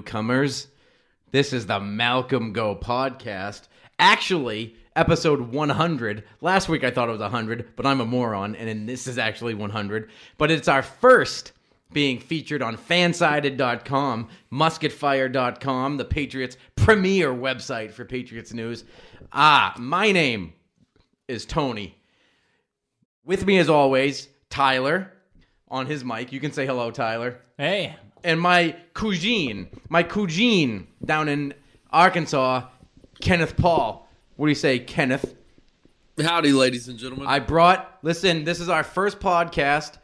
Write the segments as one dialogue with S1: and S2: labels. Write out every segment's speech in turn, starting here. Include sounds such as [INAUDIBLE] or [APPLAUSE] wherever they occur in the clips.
S1: newcomers. This is the Malcolm Go podcast. Actually, episode 100. Last week I thought it was 100, but I'm a moron, and this is actually 100. But it's our first being featured on fansided.com, musketfire.com, the Patriots' premier website for Patriots news. Ah, my name is Tony. With me, as always, Tyler on his mic. You can say hello, Tyler
S2: Hey,
S1: and my cousine, my cousine down in Arkansas, Kenneth Paul. What do you say, Kenneth?
S3: Howdy, ladies and gentlemen.
S1: I brought. Listen, this is our first podcast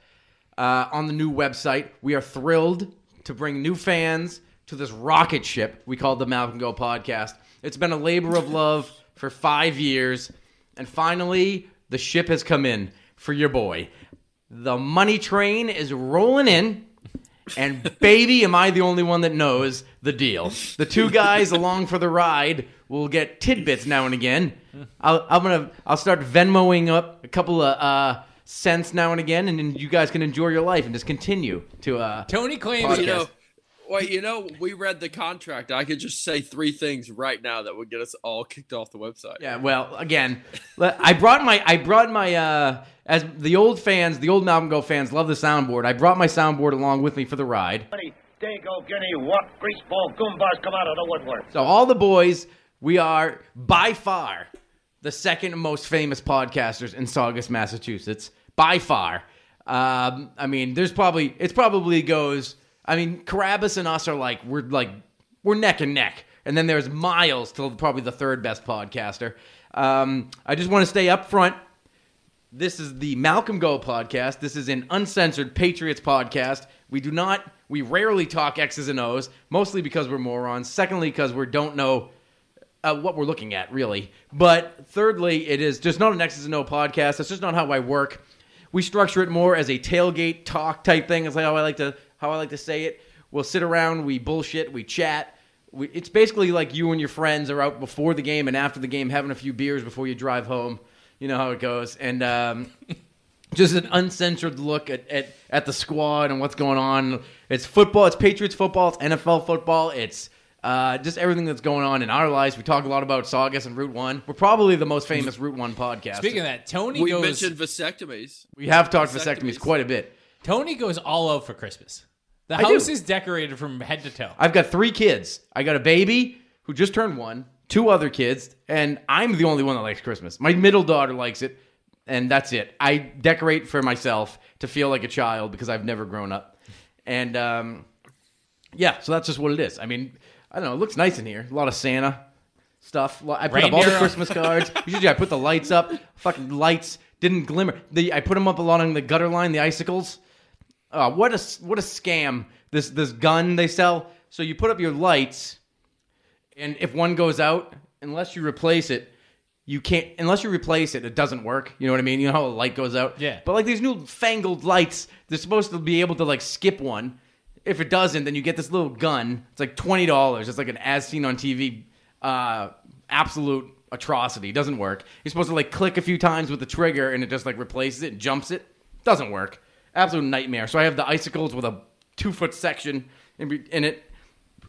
S1: uh, on the new website. We are thrilled to bring new fans to this rocket ship we call the Malcolm Go podcast. It's been a labor of love for five years, and finally, the ship has come in for your boy. The money train is rolling in. And baby, am I the only one that knows the deal? The two guys along for the ride will get tidbits now and again. I'll, I'm gonna I'll start Venmoing up a couple of uh, cents now and again, and then you guys can enjoy your life and just continue to. Uh,
S2: Tony claims
S3: you know, wait, you know, we read the contract. I could just say three things right now that would get us all kicked off the website.
S1: yeah, well, again, I brought my I brought my uh, as the old fans, the old Malcolm Go fans love the soundboard. I brought my soundboard along with me for the ride.
S4: Dago, Guinea, what greaseball goombas come out of the woodwork.
S1: So all the boys, we are by far the second most famous podcasters in Saugus, Massachusetts. By far. Um, I mean, there's probably it's probably goes. I mean, Carabas and us are like we're like we're neck and neck, and then there's Miles till probably the third best podcaster. Um, I just want to stay up front. This is the Malcolm Go podcast. This is an uncensored Patriots podcast. We do not, we rarely talk X's and O's, mostly because we're morons. Secondly, because we don't know uh, what we're looking at, really. But thirdly, it is just not an X's and O podcast. That's just not how I work. We structure it more as a tailgate talk type thing. It's like how I like to how I like to say it. We'll sit around, we bullshit, we chat. We, it's basically like you and your friends are out before the game and after the game having a few beers before you drive home. You know how it goes. And um, [LAUGHS] just an uncensored look at, at, at the squad and what's going on. It's football, it's Patriots football, it's NFL football, it's uh, just everything that's going on in our lives. We talk a lot about Saugus and Route 1. We're probably the most famous Route 1 podcast.
S2: Speaking of that, Tony
S3: We
S2: goes.
S3: mentioned vasectomies.
S1: we have talked vasectomies
S3: vasectomies.
S1: quite a bit.
S2: Tony goes all out for Christmas. The
S1: I do.
S2: house is decorated from head to toe.
S1: I've got three kids. I got a baby who just turned one, two other kids, and I'm the only one that likes Christmas. My middle daughter likes it, and that's it. I decorate for myself to feel like a child because I've never grown up. And um, yeah, so that's just what it is. I mean, I don't know. It looks nice in here. A lot of Santa stuff. I put up all the
S2: Reindeer.
S1: Christmas cards. Usually, I put the lights up. Fucking lights didn't glimmer. The I put them up along the gutter line. The icicles. Uh, what a what a scam! This this gun they sell. So you put up your lights, and if one goes out, unless you replace it, you can't. Unless you replace it, it doesn't work. You know what I mean? You know how a light goes out.
S2: Yeah.
S1: But like these new fangled lights, they're supposed to be able to like skip one. If it doesn't, then you get this little gun. It's like twenty dollars. It's like an as seen on TV, uh, absolute atrocity. Doesn't work. You're supposed to like click a few times with the trigger, and it just like replaces it and jumps it. Doesn't work. Absolute nightmare. So I have the icicles with a two foot section in, in it.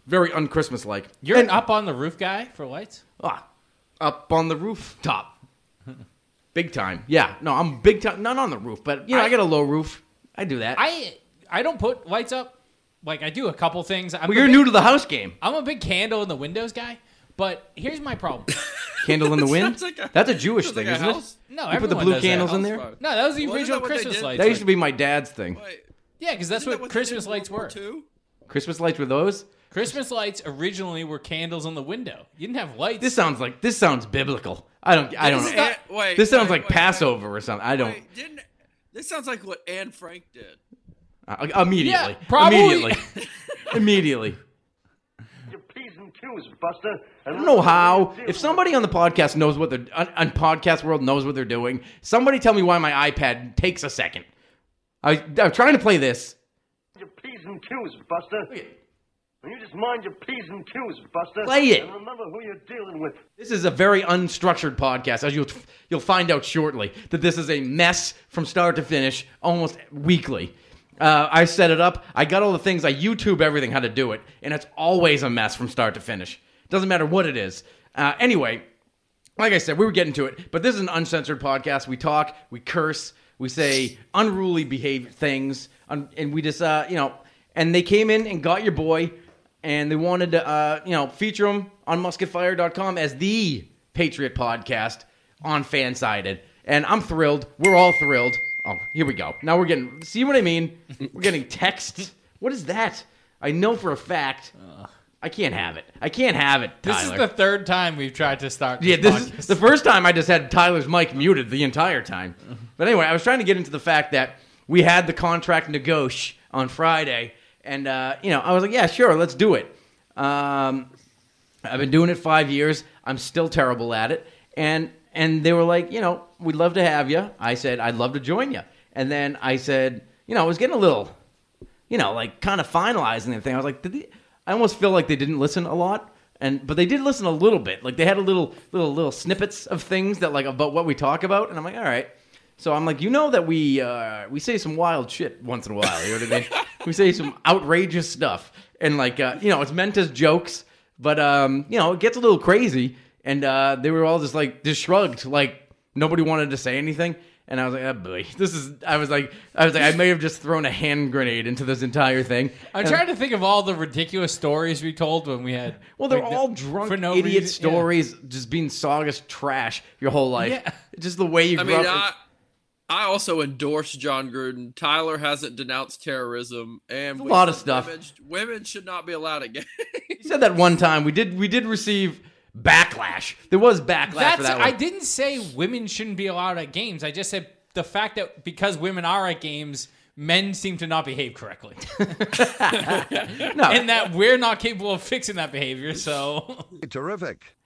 S1: Very un-Christmas like.
S2: You're an up on the roof guy for lights.
S1: Ah, up on the rooftop. [LAUGHS] Big time. Yeah. No, I'm big time. Not on the roof, but you know, I,
S2: I-
S1: got a low roof. I do that.
S2: I I don't put lights up. Like I do a couple things. I'm
S1: well, you're
S2: big-
S1: new to the house game.
S2: I'm a big candle in the windows guy. But here's my problem. [LAUGHS]
S1: Candle in the [LAUGHS] wind.
S3: Like a-
S1: That's a Jewish thing,
S3: like a
S1: isn't
S3: house.
S1: it?
S2: No,
S1: you put the blue candles in there.
S3: fire.
S2: No, that was the
S3: Wasn't
S2: original
S3: that what they
S2: Christmas lights.
S1: That used to be my dad's thing.
S3: Wait,
S2: yeah, because that's
S3: isn't that
S2: what Christmas lights were.
S3: II?
S1: Christmas lights were those.
S2: Christmas lights originally were candles on the window. You didn't have lights.
S1: This sounds like this sounds biblical. I don't. I don't
S3: This
S1: know.
S3: not- wait,
S1: this sounds
S3: wait,
S1: like
S3: wait,
S1: Passover or something. I don't.
S3: Wait, didn't this sounds like what Anne Frank did?
S1: Uh, immediately.
S2: Yeah, probably.
S1: Immediately. [LAUGHS] immediately.
S4: Your P's and Q's, Buster.
S1: I don't know how. If somebody on the podcast knows what they're on, on podcast world knows what they're doing, somebody tell me why my iPad takes a second. I, I'm trying to play this.
S4: Your P's and Q's, Buster. You just mind your P's and Q's, Buster.
S1: Play it.
S4: And remember who you're dealing with.
S1: This is a very unstructured podcast, as you'll you'll find out shortly. That this is a mess from start to finish, almost weekly. Uh, I set it up. I got all the things. I YouTube everything how to do it, and it's always a mess from start to finish. Doesn't matter what it is. Uh, anyway, like I said, we were getting to it, but this is an uncensored podcast. We talk, we curse, we say unruly behavior things, un- and we just, uh, you know, and they came in and got your boy, and they wanted to, uh, you know, feature him on musketfire.com as the Patriot podcast on Fansided. And I'm thrilled. We're all thrilled. Oh, here we go. Now we're getting, see what I mean? We're getting texts. What is that? I know for a fact. I can't have it. I can't have it.
S2: this is the third time we've tried to start.
S1: Yeah, this
S2: podcast.
S1: is the first time I just had Tyler's mic muted the entire time. But anyway, I was trying to get into the fact that we had the contract negoti on Friday, and uh, you know, I was like, yeah, sure, let's do it. Um, I've been doing it five years. I'm still terrible at it, and and they were like, you know, we'd love to have you. I said, I'd love to join you, and then I said, you know, I was getting a little, you know, like kind of finalizing the thing. I was like, did they, I almost feel like they didn't listen a lot, and but they did listen a little bit. Like they had a little little little snippets of things that like about what we talk about, and I'm like, all right. So I'm like, you know that we uh, we say some wild shit once in a while. You know what I mean? [LAUGHS] we say some outrageous stuff, and like uh, you know, it's meant as jokes, but um, you know, it gets a little crazy. And uh, they were all just like just shrugged, like nobody wanted to say anything. And I was like, oh boy, this is. I was like, I was like, I may have just thrown a hand grenade into this entire thing.
S2: I'm
S1: And-
S2: trying to think of all the ridiculous stories we told when we had.
S1: Well, they're
S2: like,
S1: all drunk
S2: for no
S1: idiot
S2: reason- yeah.
S1: stories, just being saugus trash your whole life.
S2: Yeah.
S1: Just the way you
S3: I
S1: grew
S3: mean,
S1: up.
S3: I I also endorse Jon Gruden. Tyler hasn't denounced terrorism, and
S1: a lot of stuff.
S3: Women, women should not be allowed at games.
S1: You said that one time. We did. We did receive backlash. There was backlash
S2: That's.
S1: for that
S2: I didn't say women shouldn't be allowed at games. I just said the fact that because women are at games, men seem to not behave correctly, [LAUGHS]
S1: no,
S2: and that we're not capable of fixing that behavior. So [LAUGHS]
S5: Terrific.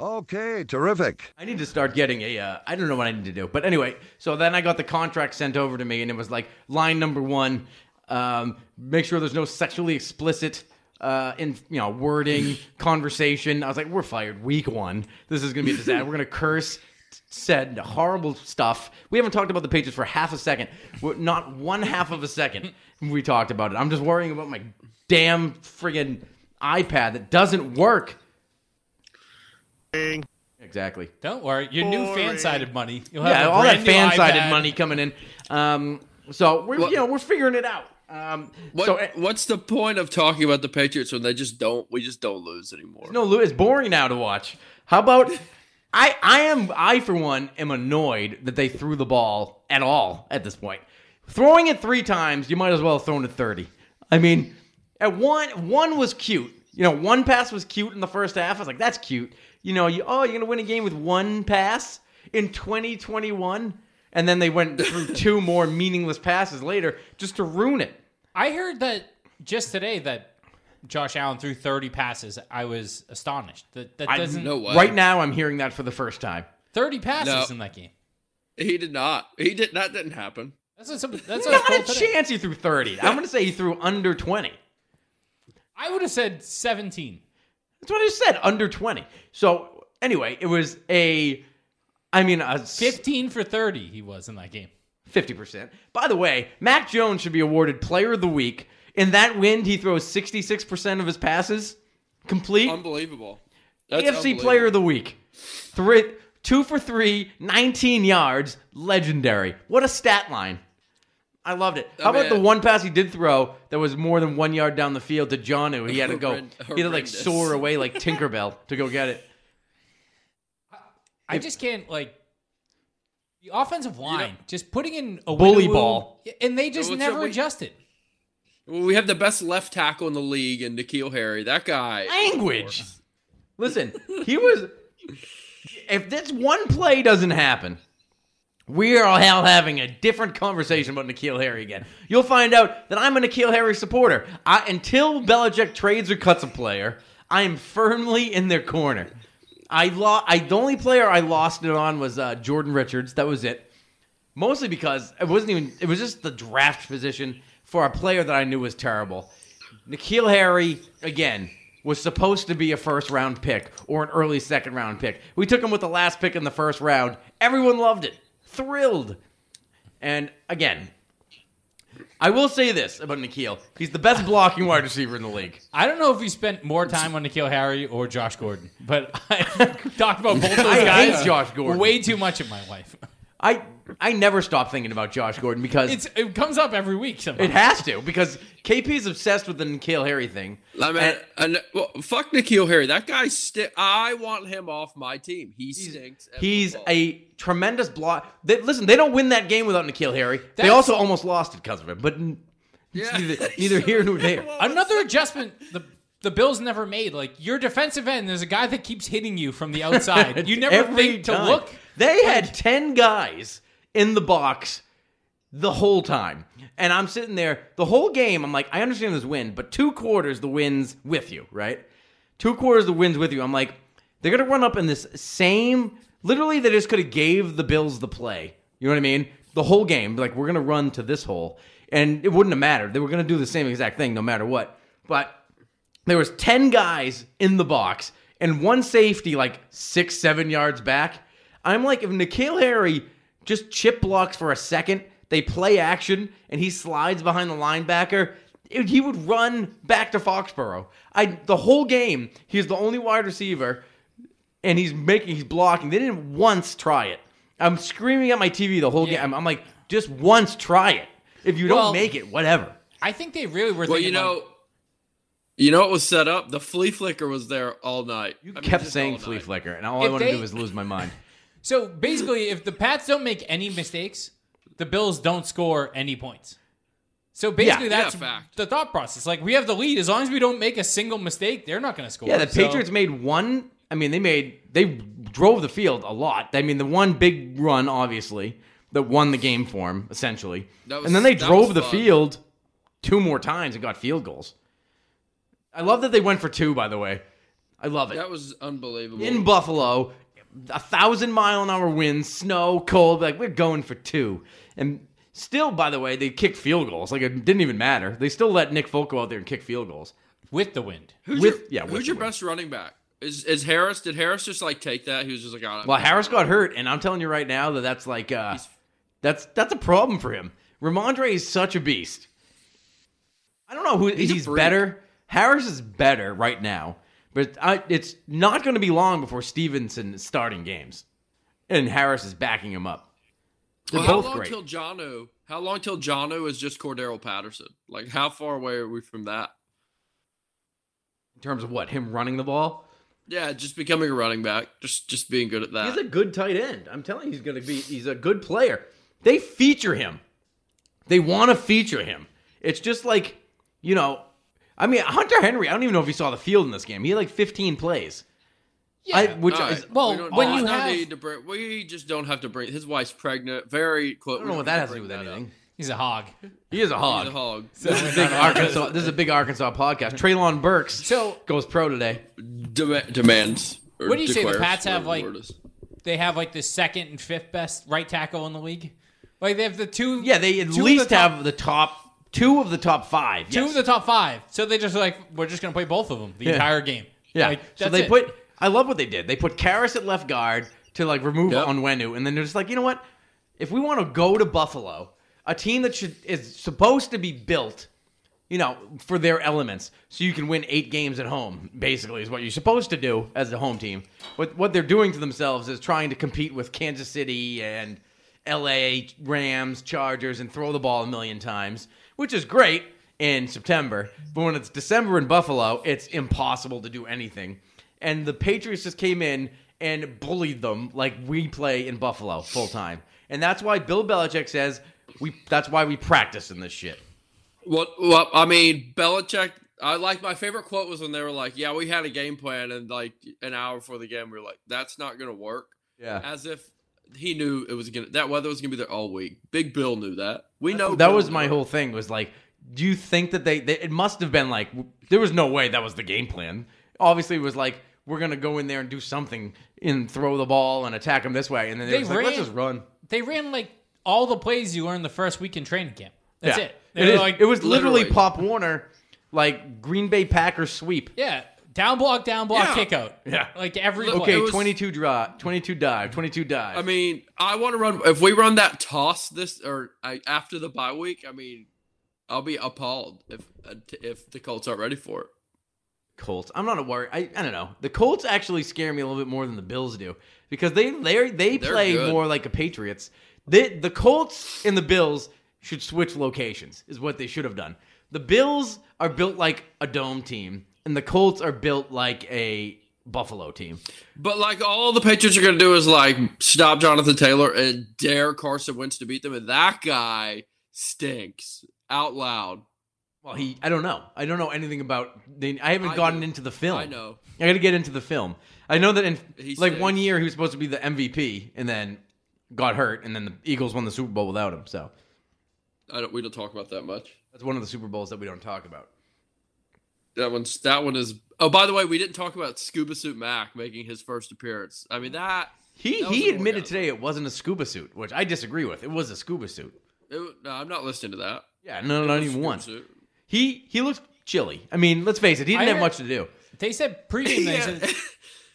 S5: Okay, terrific.
S1: I need to start getting a. Uh, I don't know what I need to do, but anyway. So then I got the contract sent over to me, and it was like line number one: um, make sure there's no sexually explicit. Uh, in you know wording [LAUGHS] conversation, I was like, "We're fired week one. This is gonna be a disaster. We're gonna curse, said horrible stuff. We haven't talked about the Patriots for half a second. We're- Not one half of a second we talked about it. I'm just worrying about my damn friggin' iPad that doesn't work. Exactly.
S2: don't worry, your new fan sided money. You'll have
S1: Yeah,
S2: a
S1: all that
S2: brand new
S1: fan sided
S2: iPad.
S1: money coming in. Um, so we're
S3: Well-
S1: you know we're figuring it out. Um,
S3: What,
S1: so
S3: what's the point of talking about the Patriots when they just don't? We just don't lose anymore.
S1: no, it's boring now to watch. How about I? I am I for one am annoyed that they threw the ball at all at this point. Throwing it three times, you might as well have thrown it thirty. I mean, at one one was cute. You know, one pass was cute in the first half. I was like, that's cute. You know, you oh, you're gonna win a game with one pass in 2021, and then they went through [LAUGHS] two more meaningless passes later just to ruin it.
S2: I heard that just today that Josh Allen threw 30 passes. I was astonished. That that
S1: I-
S2: doesn't
S3: No way.
S1: Right now, I'm hearing that for the first time.
S2: 30 passes
S3: No.
S2: in that game.
S3: He did not. He did. That didn't happen.
S2: That's what some, that's what I was
S1: Not a
S2: told today.
S1: chance he threw 30. I'm gonna say he threw under 20.
S2: I would have said 17.
S1: That's what I said, under 20. So anyway, it was a, I mean, a s-
S2: 15 for 30 he was in that game.
S1: 50%. By the way, Mac Jones should be awarded Player of the Week. In that win, he throws 66% of his passes complete.
S3: Unbelievable. That's
S1: AFC Player of the Week. Three, two for three, 19 yards. Legendary. What a stat line. I loved it. How
S3: I
S1: about the one pass he did throw that was more than one yard down the field to Jonnu? He had to go.
S3: Horrend-
S1: He had to like soar away like [LAUGHS] Tinkerbell to go get it.
S2: I just can't like the offensive line just putting in a
S1: Bully ball.
S2: and they just
S3: What's
S2: never
S3: up with-
S2: adjusted.
S3: Well, we have the best left tackle in the league, and N'Keal Harry. That guy.
S1: Language. Listen, he was. If this one play doesn't happen, we are all having a different conversation about N'Keal Harry again. You'll find out that I'm a N'Keal Harry supporter. I, until Belichick trades or cuts a player, I am firmly in their corner. I lost. I the only player I lost it on was uh, Jordan Richards. That was it. Mostly because it wasn't even. It was just the draft position for a player that I knew was terrible. N'Keal Harry again was supposed to be a first round pick or an early second round pick. We took him with the last pick in the first round. Everyone loved it, thrilled. And again, I will say this about N'Keal: he's the best blocking wide receiver in the league.
S2: I don't know if he spent more time on N'Keal Harry or Josh Gordon, but I [LAUGHS] talked about both those
S1: I hate
S2: guys
S1: Josh Gordon.
S2: way too much in my life.
S1: I I never stop thinking about Josh Gordon because
S2: It's it comes up every week. Somehow.
S1: it has to because KP is obsessed with the N'Keal Harry thing.
S3: I mean,
S1: And-
S3: and, well, fuck N'Keal Harry. That guy. Sti- I want him off my team. He stinks. at
S1: He's a tremendous block. They, listen, they don't win that game without N'Keal Harry. they also almost lost it because of him, but n-
S3: Yeah.
S1: neither, neither here nor there. [LAUGHS]
S2: Another adjustment the the Bills never made. Like your defensive end, there's a guy that keeps hitting you from the [LAUGHS] outside. You never
S1: Every
S2: think to
S1: time.
S2: look.
S1: They had 10 guys in the box the whole time. And I'm sitting there the whole game. I'm like, I understand this win, but two quarters the wins with you, right? Two quarters the wins with you. I'm like, they're gonna run up in this same. Literally, they just could have gave the Bills the play. You know what I mean? The whole game, like we're gonna run to this hole, and it wouldn't have mattered. They were gonna do the same exact thing no matter what. But there was 10 guys in the box and one safety like six seven yards back i'm like if N'Keal harry just chip blocks for a second they play action and he slides behind the linebacker it- he would run back to foxborough i the whole game he's the only wide receiver and he's making he's blocking they didn't once try it i'm screaming at my tv the whole
S2: Yeah.
S1: game I'm, I'm like just once try it if you don't
S2: Well-
S1: make it whatever
S2: I think they really were
S3: Well, you know,
S2: like,
S3: you know what was set up? The flea flicker was there all night.
S1: you
S3: I
S1: kept
S3: just
S1: saying flea
S3: night.
S1: flicker and all i
S2: If
S1: want to do is lose my mind [LAUGHS]
S2: so basically, if the Pats don't make any mistakes, the Bills don't score any points. So basically,
S3: Yeah,
S2: that's
S3: fact.
S2: the thought process. Like we have the lead, as long as we don't make a single mistake, they're not going to score.
S1: Yeah, the
S2: So-
S1: Patriots made one. I mean, they made they drove the field a lot. I mean, the one big run, obviously, that won the game for them, essentially.
S3: That was-
S1: and then they
S3: that
S1: drove
S3: was
S1: the
S3: fun.
S1: field two more times and got field goals. I love that they went for two. By the way, I love it.
S3: That was unbelievable.
S1: In Buffalo, a thousand mile an hour winds, snow, cold. Like we're going for two, and still, by the way, they kicked field goals. Like it didn't even matter. They still let Nick Folk go out there and kick field goals.
S2: with the wind.
S3: who's
S1: with-
S3: your,
S1: yeah, with
S3: who's your
S1: win.
S3: best running back? Is is Harris? Did Harris just like take that? He was just like, oh,
S1: Well, Harris got hurt, and I'm telling you right now that that's like uh, that's that's a problem for him. Rhamondre is such a beast. I don't know who
S3: He's
S1: he's, better. Harris is better right now, but I, it's not going to be long before Stevenson is starting games, and Harris is backing him up. They're
S3: Well, how long
S1: great.
S3: till Jonnu? How long till Jonnu is just Cordarrelle Patterson? Like, how far away are we from that?
S1: in terms of what him running the ball.
S3: Yeah, just becoming a running back, just just being good at that.
S1: He's a good tight end. I'm telling you, he's going to be. He's a good player. They feature him. They want to feature him. It's just like you know, I mean, Hunter Henry. I don't even know if he saw the field in this game. He had like 15 plays.
S2: Yeah.
S1: I, which
S3: All
S1: is,
S2: well,
S3: we
S2: when you have-
S3: need to bring, we just don't have to bring. His wife's pregnant. Very.
S1: I don't know what that has to do with anything.
S2: He's a hog.
S1: He is a hog.
S3: He's a hog. [LAUGHS]
S1: This is, big Arkansas, this is a big Arkansas podcast. Treylon Burks
S2: So-
S1: goes pro today.
S3: Dema- demands.
S2: What do you say, the Pats have, like-
S3: the word is.
S2: They have like the second and fifth best right tackle in the league. Like they have the two.
S1: Yeah, they at least
S2: the top-
S1: have the top two of the top five.
S2: two
S1: yes.
S2: of the top five. So they just like we're just gonna play both of them the
S1: Yeah.
S2: entire game.
S1: Yeah.
S2: Like,
S1: so they
S2: it.
S1: put. I love what they did. They put Karras at left guard to like remove
S3: Yep.
S1: Onwenu, and then they're just like, you know what? If we want to go to Buffalo, a team that should is supposed to be built, you know, for their elements, so you can win eight games at home. Basically, is what you're supposed to do as a home team. What what they're doing to themselves is trying to compete with Kansas City and L.A. Rams, Chargers, and throw the ball a million times, which is great in September. But when it's December in Buffalo, it's impossible to do anything. And the Patriots just came in and bullied them like we play in Buffalo full time. And that's why Bill Belichick says we. That's why we practice in this shit.
S3: What? Well, I mean, Belichick. I like my favorite quote was when they were like, "Yeah, we had a game plan, and like an hour before the game, we were like, that's not gonna work."
S1: Yeah.
S3: As if he knew it was gonna that weather was gonna be there all week. Big Bill knew that. We know
S1: that
S3: Bill
S1: was my whole thing. Was like, do you think that they, they? It must have been like there was no way that was the game plan. Obviously, it was like we're gonna go in there and do something and throw the ball and attack them this way, and then they,
S2: They
S1: was like, let's just run.
S2: They ran like all the plays you learned the first week in training camp. That's
S1: yeah.
S2: it. They
S1: It
S2: like
S1: it was literally,
S3: literally.
S1: Pop Warner, like Green Bay Packers sweep.
S2: yeah, down block, down block,
S3: Yeah.
S2: kick out.
S1: Yeah.
S2: like every
S3: Look,
S2: play.
S1: Okay,
S3: was-
S1: 22 draw, 22 dive, 22 dive.
S3: I mean, I want to run. If we run that toss this or I, after the bye week, I mean, I'll be appalled if uh, if the Colts aren't ready for it.
S1: Colts. I'm not a worry. I, I don't know. The Colts actually scare me a little bit more than the Bills do because they they they
S3: They're
S1: play
S3: good.
S1: more like a Patriots. The the Colts and the Bills should switch locations. Is what they should have done. The Bills are built like a dome team, and the Colts are built like a Buffalo team.
S3: But like all the Patriots are gonna do is like stop Jonathan Taylor and dare Carson Wentz to beat them, and that guy stinks out loud.
S1: Well, he. I don't know. I don't know anything about. They, I haven't
S3: I
S1: gotten
S3: do.
S1: into the film.
S3: I know.
S1: I got to get into the film. I know that in
S3: He
S1: like one year he was supposed to be the MVP, and then got hurt, and then the Eagles won the Super Bowl without him. So.
S3: I don't. We don't talk about that much.
S1: That's one of the Super Bowls that we don't talk about.
S3: That one's that one is. Oh, by the way, we didn't talk about Scuba Suit Mac making his first appearance. I mean that
S1: He
S3: That
S1: he admitted today it wasn't a scuba suit, which I disagree with. It was a scuba suit.
S3: it, no, I'm not listening to that.
S1: Yeah, no,
S3: It
S1: not even
S3: scuba
S1: once.
S3: suit.
S1: He he looked chilly. I mean, let's face it, he didn't
S2: I
S1: have
S2: heard-
S1: much to do.
S2: they said pregame [LAUGHS] they said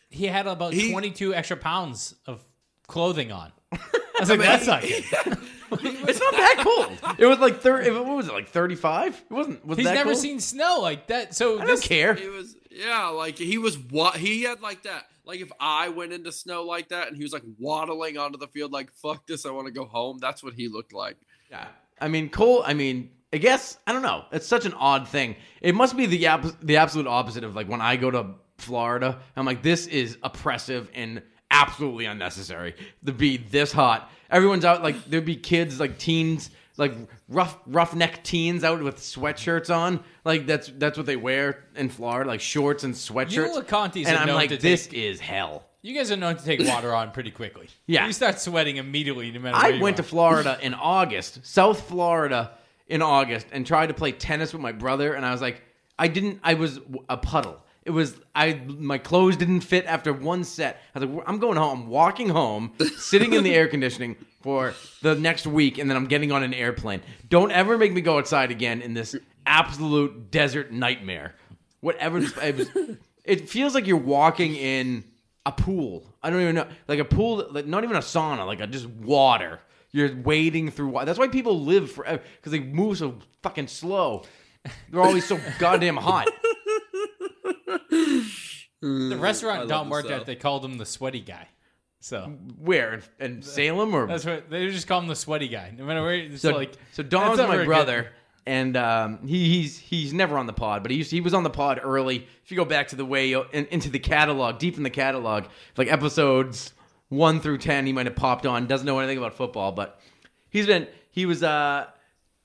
S2: he had about
S3: He-
S2: 22 extra pounds of clothing on. [LAUGHS] I was like, that's not [LAUGHS] good. [LAUGHS]
S1: It's not that cold. It was like thirty. What was it like thirty five? It wasn't. Was
S2: He's
S1: that
S2: never
S1: cold?
S2: seen snow like that. So
S1: I don't care.
S3: He was yeah, like he was what he had like that. Like if I went into snow like that and he was like waddling onto the field like fuck this, I want to go home. That's what he looked like.
S1: Yeah. I mean, Cole. I mean, I guess I don't know. It's such an odd thing. It must be the ab- the absolute opposite of like when I go to Florida. I'm like, this is oppressive and absolutely unnecessary to be this hot. Everyone's out like there'd be kids like teens like rough roughneck teens out with sweatshirts on. Like that's that's what they wear in Florida, like shorts and sweatshirts.
S2: Lacontes
S1: and I'm like, this
S2: take-
S1: is hell.
S2: You guys are known to take water on pretty quickly.
S1: Yeah.
S2: You start sweating immediately no matter
S1: I
S2: you
S1: went
S2: are.
S1: to Florida in August, South Florida in August, and tried to play tennis with my brother. And I was like, I didn't. I was a puddle. It was I. My clothes didn't fit after one set. I was like, I'm going home. I'm walking home, sitting in the air conditioning for the next week, and then I'm getting on an airplane. Don't ever make me go outside again in this absolute desert nightmare. Whatever. It, was, it feels like you're walking in a pool. I don't even know, like a pool, like not even a sauna, like a just water. You're wading through water. That's why people live forever because they move so fucking slow. They're always so goddamn hot.
S2: The restaurant Don
S3: the
S2: worked at. They called him the sweaty guy. So
S1: Where in, in Salem or
S2: that's what they just call him the sweaty guy. No matter where. It's
S1: so?
S2: like
S1: so
S2: Don's
S1: my brother,
S2: good.
S1: and um, he, he's he's never on the pod, but he used, he was on the pod early. If you go back to the way in, into the catalog, deep in the catalog, like episodes one through ten, he might have popped on. Doesn't know anything about football, but he's been he was uh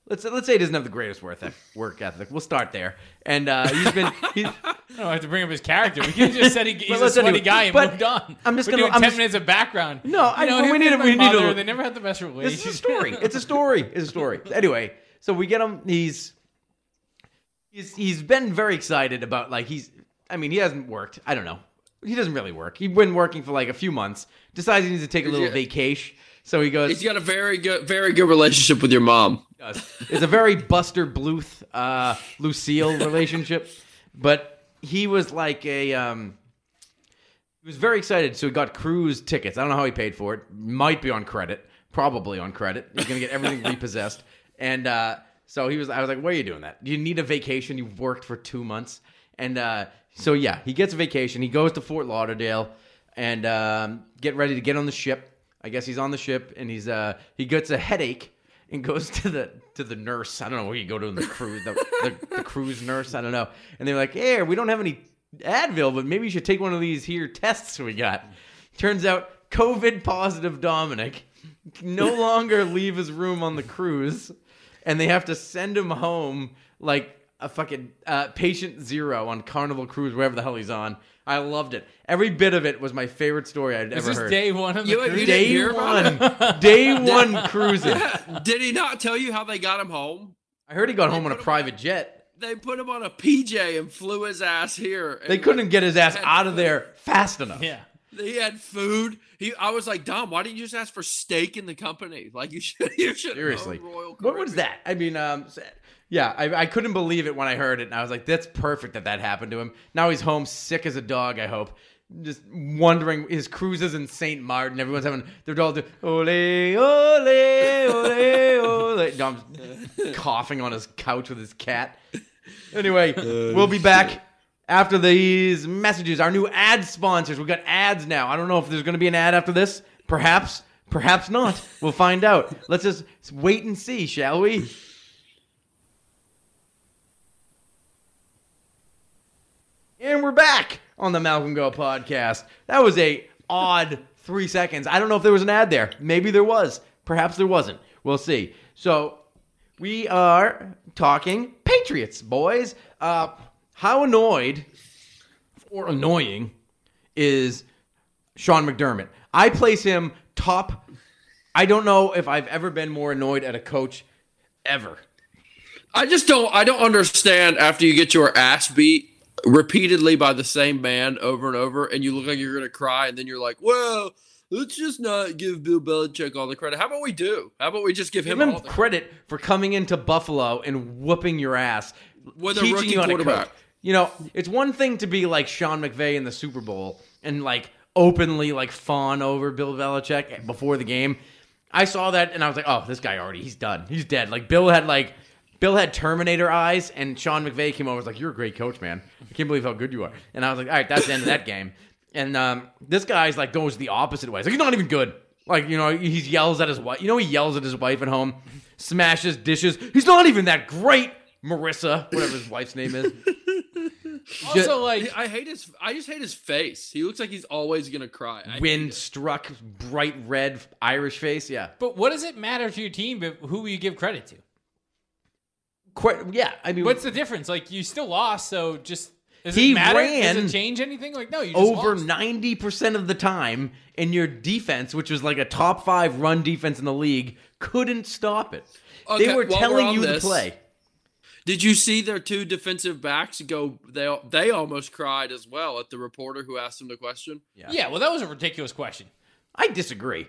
S1: let's let's say he doesn't have the greatest work ethic. Work ethic. We'll start there. And uh, he's been. He's,
S2: I don't have to bring up his character. We could have just said he, he's a
S1: listen,
S2: sweaty
S1: anyway,
S2: guy and
S1: but
S2: moved on.
S1: I'm just gonna-
S2: doing
S1: I'm
S2: ten
S1: just-
S2: minutes of background.
S1: No, I-
S2: you know,
S1: but
S2: him
S1: we need
S2: and
S1: to-
S2: my
S1: we need to-
S2: They never had the best relationship.
S1: It's a story. It's a story. It's a story. [LAUGHS] Anyway, so we get him. He's he's he's been very excited about like he's. I mean, he hasn't worked. I don't know. He doesn't really work. He's been working for like a few months. Decides he needs to take a little
S3: Yeah.
S1: vacation. So he goes.
S3: He's got a very good, very good relationship with your mom.
S1: It's a very Buster Bluth, uh, Lucille relationship, but he was like a. Um, he was very excited, so he got cruise tickets. I don't know how he paid for it. Might be on credit, probably on credit. He's gonna get everything [LAUGHS] repossessed, and uh, so he was. I was like, "Why are you doing that? Do you need a vacation? You've worked for two months." And uh, so yeah, he gets a vacation. He goes to Fort Lauderdale and um, get ready to get on the ship. I guess he's on the ship, and he's uh, he gets a headache and goes to the to the nurse. I don't know where you go to the cruise the, the, the cruise nurse. I don't know. And they're like, "Hey, we don't have any Advil, but maybe you should take one of these here tests we got." Turns out, COVID positive Dominic no longer leave his room on the cruise, and they have to send him home like a fucking uh, patient zero on Carnival Cruise, wherever the hell he's on. I loved it. Every bit of it was my favorite story I'd
S2: Is
S1: ever
S2: this
S1: heard.
S2: day one of the
S3: You-
S2: cruise?
S3: you didn't [LAUGHS]
S1: Day one, day one cruising. [LAUGHS]
S3: Did he not tell you how they got him home?
S1: I heard he got home on a private jet.
S3: They put him on a PJ and flew his ass here.
S1: They couldn't get his ass out of there fast enough.
S2: Yeah.
S3: He had food. He, I was like, Dom, why didn't you just ask for steak in the company? Like you should, [LAUGHS] you should.
S1: Seriously.
S3: own Royal
S1: What was that? I mean, um, s- yeah, I, I couldn't believe it when I heard it, and I was like, "That's perfect that that happened to him." Now he's home, sick as a dog. I hope, just wondering his cruises in Saint Martin. Everyone's having they're all doing ole ole ole ole. [LAUGHS] Dom's coughing on his couch with his cat. Anyway, [LAUGHS] oh, we'll be back. After these messages, our new ad sponsors. We've got ads now. I don't know if there's going to be an ad after this. Perhaps, perhaps not. We'll find out. Let's just wait and see, shall we? And we're back on the Malcolm Go podcast. That was a odd three seconds. I don't know if there was an ad there. Maybe there was. Perhaps there wasn't. We'll see. So we are talking Patriots, boys. Uh, how annoyed or annoying is Sean McDermott? I place him top. I don't know if I've ever been more annoyed at a coach ever.
S3: I just don't. I don't understand. After you get your ass beat repeatedly by the same man over and over, and you look like you're gonna cry, and then you're like, "Well, let's just not give Bill Belichick all the credit. How about we do? How about we just give him
S1: Give him
S3: all the
S1: credit for coming into Buffalo and whooping your ass,
S3: With a
S1: teaching
S3: rookie
S1: you how to
S3: quarterback.
S1: You know, it's one thing to be like Sean McVay in the Super Bowl and like openly like fawn over Bill Belichick before the game. I saw that and I was like, oh, this guy already, he's done, he's dead. Like Bill had like. Bill had Terminator eyes, and Sean McVay came over. and Was like, "You're a great coach, man. I can't believe how good you are." And I was like, "All right, that's the end of that [LAUGHS] game." And um, this guy's like goes the opposite way. He's like, "He's not even good." Like you know, he yells at his wife. You know, he yells at his wife at home, smashes dishes. He's not even that great, Marissa, whatever his wife's name is. [LAUGHS]
S2: Also, like,
S3: I hate his. I just hate his face. He looks like he's always gonna cry. I
S1: Wind struck, bright red Irish face. Yeah,
S2: but what does it matter to your team? But who you give credit to?
S1: Quite, yeah. I mean,
S2: What's the difference? Like, you still lost, so just does
S1: He
S2: it matter?
S1: ran
S2: does it change anything? Like, no, you just
S1: over ninety percent of the time, and your defense, which was like a top five run defense in the league, couldn't stop it.
S3: Okay,
S1: they were
S3: while we're
S1: telling you
S3: this,
S1: to play.
S3: Did you see their two defensive backs go? They they almost cried as well at the reporter who asked them the question.
S2: Yeah, yeah. well, that was a ridiculous question.
S1: I disagree.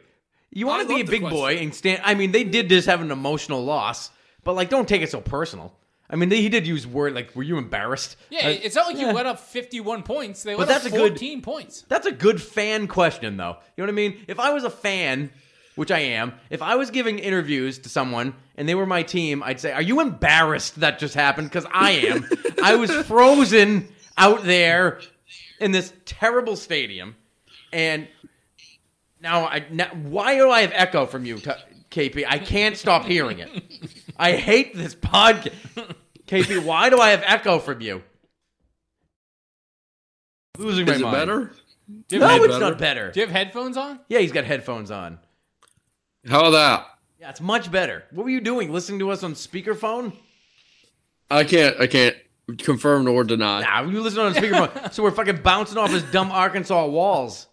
S1: You want to be a
S3: love the
S1: big boy and stand. I mean, they did just have an emotional loss, but like, don't take it so personal. I mean, they, he did use word like, "Were you embarrassed?"
S2: Yeah,
S1: Uh,
S2: it's not like
S1: yeah.
S2: you went up 51 points. They went
S1: that's
S2: up
S1: a good-
S2: 14 points.
S1: That's a good fan question, though. You know what I mean? If I was a fan, which I am, if I was giving interviews to someone and they were my team, I'd say, "Are you embarrassed that just happened?" Because I am. I was [LAUGHS] frozen out there in this terrible stadium, and now I. Now, why do I have echo from you, T- KP? I can't stop hearing it. [LAUGHS] I hate this podcast. KP, why do I have echo from you? Losing my
S3: it
S1: mind.
S3: better?
S2: Do you,
S1: No,
S2: have,
S1: it's
S3: better?
S1: not better.
S2: do you have headphones on?
S1: Yeah, he's got headphones on.
S3: How about Yeah,
S1: it's much better. What were you doing? Listening to us on speakerphone?
S3: I can't. I can't confirm nor deny.
S1: Nah, you listen on speakerphone. [LAUGHS] so we're fucking bouncing off his dumb Arkansas walls.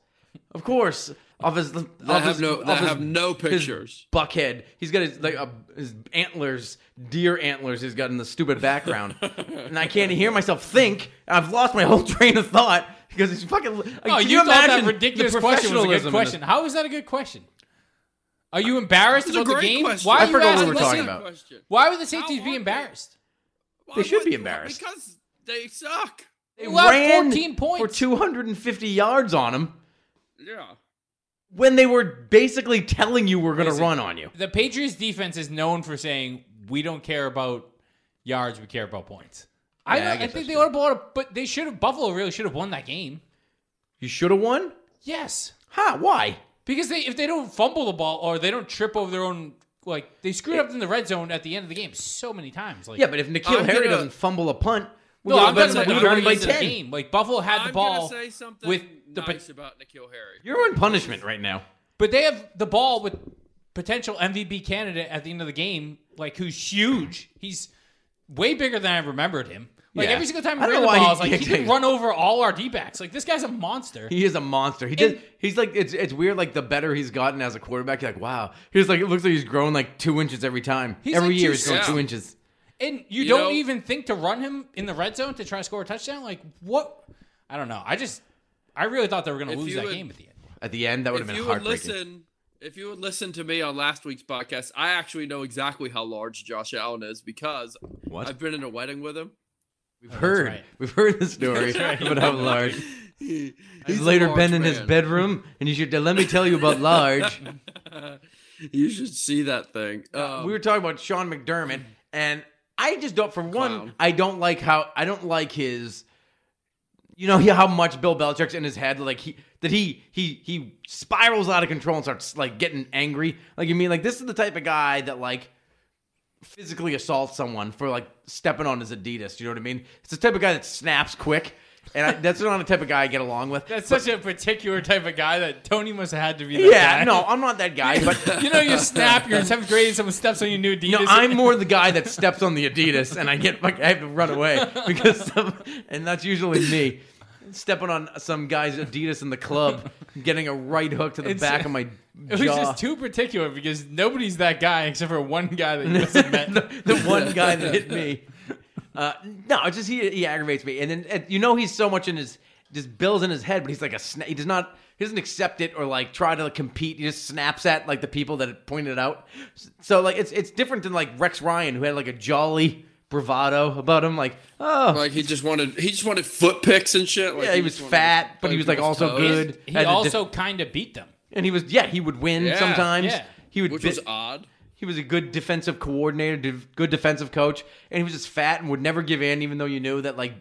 S1: Of course, off his
S3: That
S1: off
S3: have
S1: his,
S3: no-
S1: off
S3: that
S1: his-
S3: have no pictures.
S1: buckhead. He's got his like uh, his antlers, deer antlers. He's got in the stupid background, [LAUGHS] and I can't hear myself think. I've lost my whole [LAUGHS] train of thought because it's fucking. Like,
S2: Oh,
S1: can
S2: you, thought that
S1: imagine
S2: ridiculous
S1: the
S2: question was a
S1: professionalism
S2: good question. How is that a good question? Are you embarrassed
S3: It's a
S2: about the
S3: great
S2: game?
S3: question.
S2: Why
S1: I
S2: are you
S1: forgot what we were talking about.
S3: Question.
S2: Why would the safeties be embarrassed?
S3: Why
S1: They should be embarrassed.
S3: because they suck.
S1: They
S2: allowed
S1: ran
S2: 14 points.
S1: for 250 yards on him
S3: Yeah.
S1: When they were basically telling you we're going to run on you.
S2: The Patriots defense is known for saying we don't care about yards, we care about points. I,
S1: Yeah, I
S2: don't- I, think
S1: that's
S2: they ought to blow it, but they should have. Buffalo really should have won that game.
S1: You should have won.
S2: Yes,
S1: Huh? Why?
S2: because they if they don't fumble the ball or they don't trip over their own like they screwed up in the red zone at the end of the game so many times. Like
S1: Yeah, but if N'Keal
S3: I'm
S1: Harry
S3: gonna-
S1: doesn't fumble a punt, we
S2: no,
S1: would've
S2: I'm talking about the early the game. Like Buffalo had
S3: I'm
S2: the ball
S3: gonna say something
S2: with the
S3: nice about N'Keal Harry.
S1: You're in punishment right now.
S2: But they have the ball with potential MVP candidate at the end of the game, like who's huge. He's way bigger than I remembered him. Like
S1: Yeah.
S2: every single time he
S1: I
S2: ran the ball,
S1: he-
S2: I was like,
S1: yeah,
S2: he could
S1: exactly.
S2: run over all our D backs. Like this guy's a monster.
S1: He is a monster. He
S2: And-
S1: did. He's like it's it's weird. Like the better he's gotten as a quarterback, you're like wow. He's like it looks like he's grown like two inches every time.
S2: He's
S1: every
S2: like
S1: year
S2: two
S1: he's grown
S3: steps.
S1: two inches.
S2: And you,
S3: You
S2: don't
S3: know-
S2: even think to run him in the red zone to try to score a touchdown. Like what? I don't know. I just I really thought they were going to lose that
S3: would-
S2: game at the end.
S1: At the end, that would have
S3: If
S1: been
S3: you would listen, if you would listen to me on last week's podcast, I actually know exactly how large Josh Allen is because
S1: What?
S3: I've been in a wedding with him.
S1: We've heard.
S2: right.
S1: We've heard the story about how [LAUGHS] large. He's
S3: he's
S1: later
S3: large
S1: been in his bedroom, and you should let me tell you about large. [LAUGHS]
S3: You should see that thing. Um,
S1: we were talking about Sean McDermott, and I just don't. For one,
S3: Clown.
S1: I don't like how I don't like his. You know how much Bill Belichick's in his head, like he that he he he spirals out of control and starts like getting angry. Like you mean like this is the type of guy that like physically assaults someone for like stepping on his Adidas. You know what I mean? It's the type of guy that snaps quick, and I, that's not the type of guy I get along with.
S2: That's such a particular type of guy that Tony must have had to be. That
S1: yeah,
S2: guy.
S1: no, I'm not that guy, [LAUGHS] but
S2: you know, you snap. You're in seventh grade. and Someone steps on your new Adidas.
S1: No, I'm more the guy that steps on the Adidas and I get like I have to run away because some, and that's usually me stepping on some guy's Adidas in the club, getting a right hook to the
S2: It's-
S1: back of my
S2: It was
S1: jaw.
S2: just too particular because nobody's that guy except for one guy that you [LAUGHS] must have met.
S1: the, the one guy that hit me. Uh, no, it's just he he aggravates me, and then and you know he's so much in his just bills in his head, but he's like a sna- he does not he doesn't accept it or like try to like, compete. He just snaps at like the people that had pointed it out. So like it's it's different than like Rex Ryan who had like a jolly bravado about him, like oh
S3: like he just wanted, he just wanted foot picks and shit. Like
S1: yeah he was
S3: just wanted
S1: fat, but he was like also
S3: toes,
S1: good.
S2: He
S1: Had a diff-
S2: also kind of beat them.
S1: and he was yeah he would win
S3: Yeah,
S1: sometimes.
S2: yeah.
S1: He would
S3: which
S1: bi-
S3: was odd.
S1: He was a good defensive coordinator, good defensive coach, and he was just fat and would never give in, even though you knew that like,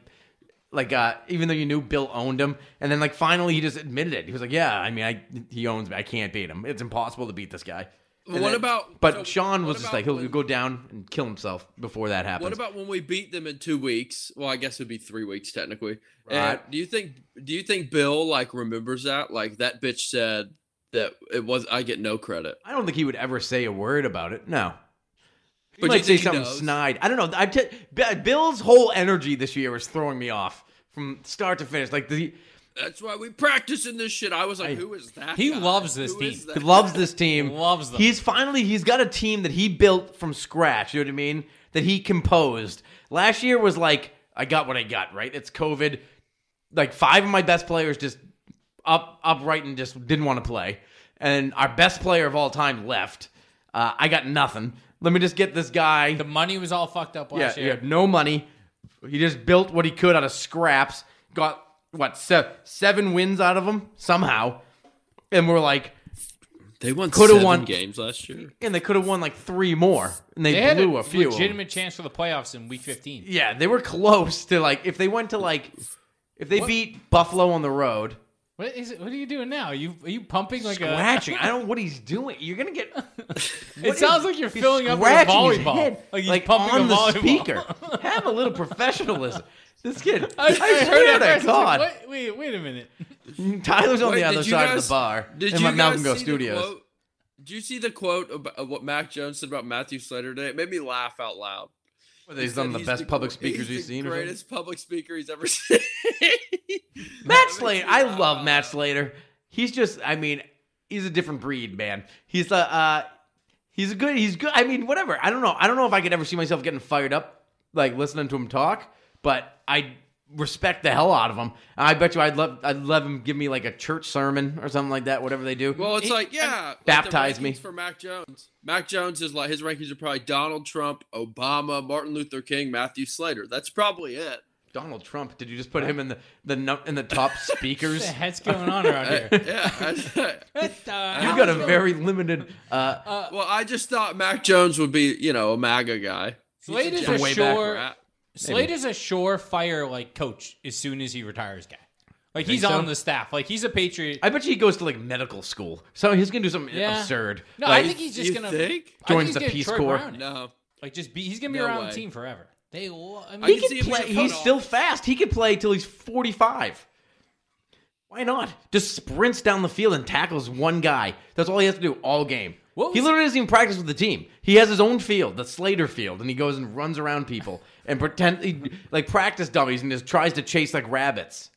S1: like uh, even though you knew Bill owned him, and then like finally he just admitted it. He was like, "Yeah, I mean, I he owns me. I can't beat him. It's impossible to beat this guy." And
S3: What
S1: then-
S3: about-
S1: But
S3: so
S1: Sean was just like he'll
S3: when-
S1: go down and kill himself before that happens.
S3: What about when we beat them in two weeks? Well, I guess it'd be three weeks technically. And do you think? Do you think Bill like remembers that? Like that bitch said that it was. I get no credit.
S1: I don't think he would ever say a word about it. No. He
S3: But
S1: might
S3: you
S1: say something
S3: knows?
S1: snide. I don't know. I t- B- Bill's whole energy this year is throwing me off from start to finish. Like the
S3: That's why we practice in this shit. I was like, who is that?
S2: He
S3: guy?
S2: loves this
S3: Who
S2: team.
S1: He loves this team.
S2: Loves them.
S1: He's finally he's got a team that he built from scratch. You know what I mean? That he composed. Last year was like I got what I got. Right? It's COVID. Like five of my best players just up upright and just didn't want to play, and our best player of all time left. Uh, I got nothing. Let me just get this guy.
S2: The money was all fucked up last
S1: yeah,
S2: last
S1: he had no money. He just built what he could out of scraps. Got what se- seven wins out of him somehow, and we're like.
S3: They won
S1: Coulda
S3: seven
S1: won-
S3: games last year.
S1: and they could have won like three more, and they,
S2: They had
S1: blew
S2: a
S1: a, few.
S2: legitimate chance for the playoffs in Week 15.
S1: Yeah, they were close to like if they went to like if they beat Buffalo on the road.
S2: What is it? What are you doing now? Are you are you pumping like a Scratching.
S1: I don't [LAUGHS] know what he's doing. You're gonna get.
S2: It sounds like you're
S1: He's
S2: filling up with a
S1: scratching his
S2: volleyball.
S1: head,
S2: Like he's
S1: like
S2: pumping
S1: on
S2: a
S1: the
S2: volleyball.
S1: speaker. [LAUGHS] Have a little professionalism. This kid. [LAUGHS] I,
S2: I, I
S1: swear
S2: heard
S1: to
S2: that first. I
S1: God.
S2: said, Wait, wait, wait a minute.
S1: Mm, Tyler's on
S3: Wait,
S1: the other
S3: did you
S1: side
S3: guys-
S1: of the bar
S3: Did
S1: in
S3: you
S1: my
S3: guys
S1: Malcolm Go
S3: see the
S1: Studios.
S3: quote? Did you see the quote about of what Mac Jones said about Matthew Slater today? It made me laugh out loud.
S1: He's
S3: He said
S1: one of the best public speakers
S3: he's the
S1: seen.
S3: Greatest public speaker he's ever [LAUGHS] seen.
S1: Matt Slater. I love Matt Slater. He's just, I mean, he's a different breed, man. He's a, uh, he's a good, he's good. I mean, whatever. I don't know. I don't know if I could ever see myself getting fired up, like listening to him talk, but I respect the hell out of him. I bet you I'd love, I'd love him give me like a church sermon or something like that, whatever they do.
S3: Well, it's like yeah, like the
S1: Baptize me.
S3: for Mac Jones. Mac Jones is like his rankings are probably Donald Trump, Obama, Martin Luther King, Matthew Slater. That's probably it.
S1: Donald Trump. Did you just put him in the the nu- in the top [LAUGHS] speakers?
S2: What the heck's going on around here? [LAUGHS]
S3: Yeah. I-
S1: You've got a very limited. Uh,
S3: well, I just thought Mac Jones would be, you know, a MAGA guy.
S2: Slade is
S3: From
S2: a
S3: way back
S2: sure.
S3: Rat.
S2: Slade is a surefire like coach as soon as he retires, guy. Like he's
S1: so?
S2: on the staff. Like he's a Patriot.
S1: I bet you he goes to like medical school. So he's gonna do something
S2: Yeah.
S1: absurd.
S2: No,
S1: Like,
S2: I think he's just
S3: you
S2: gonna
S3: think?
S2: I
S1: Joins the Peace
S2: Troy
S1: Corps.
S2: Brown.
S3: No.
S2: Like just be. He's gonna be
S3: No
S2: around
S3: way.
S2: the team forever. They. lo- I mean,
S3: I
S1: he
S3: can see
S1: can
S3: him
S1: play.
S3: as a front
S1: He's still fast. He could play till he's forty-five. Why not? Just sprints down the field and tackles one guy. That's all he has to do all game.
S2: What
S1: He
S2: was-
S1: literally doesn't even practice with the team. He has his own field, the Slater field, and he goes and runs around people and pretend he, like practice dummies and just tries to chase like rabbits,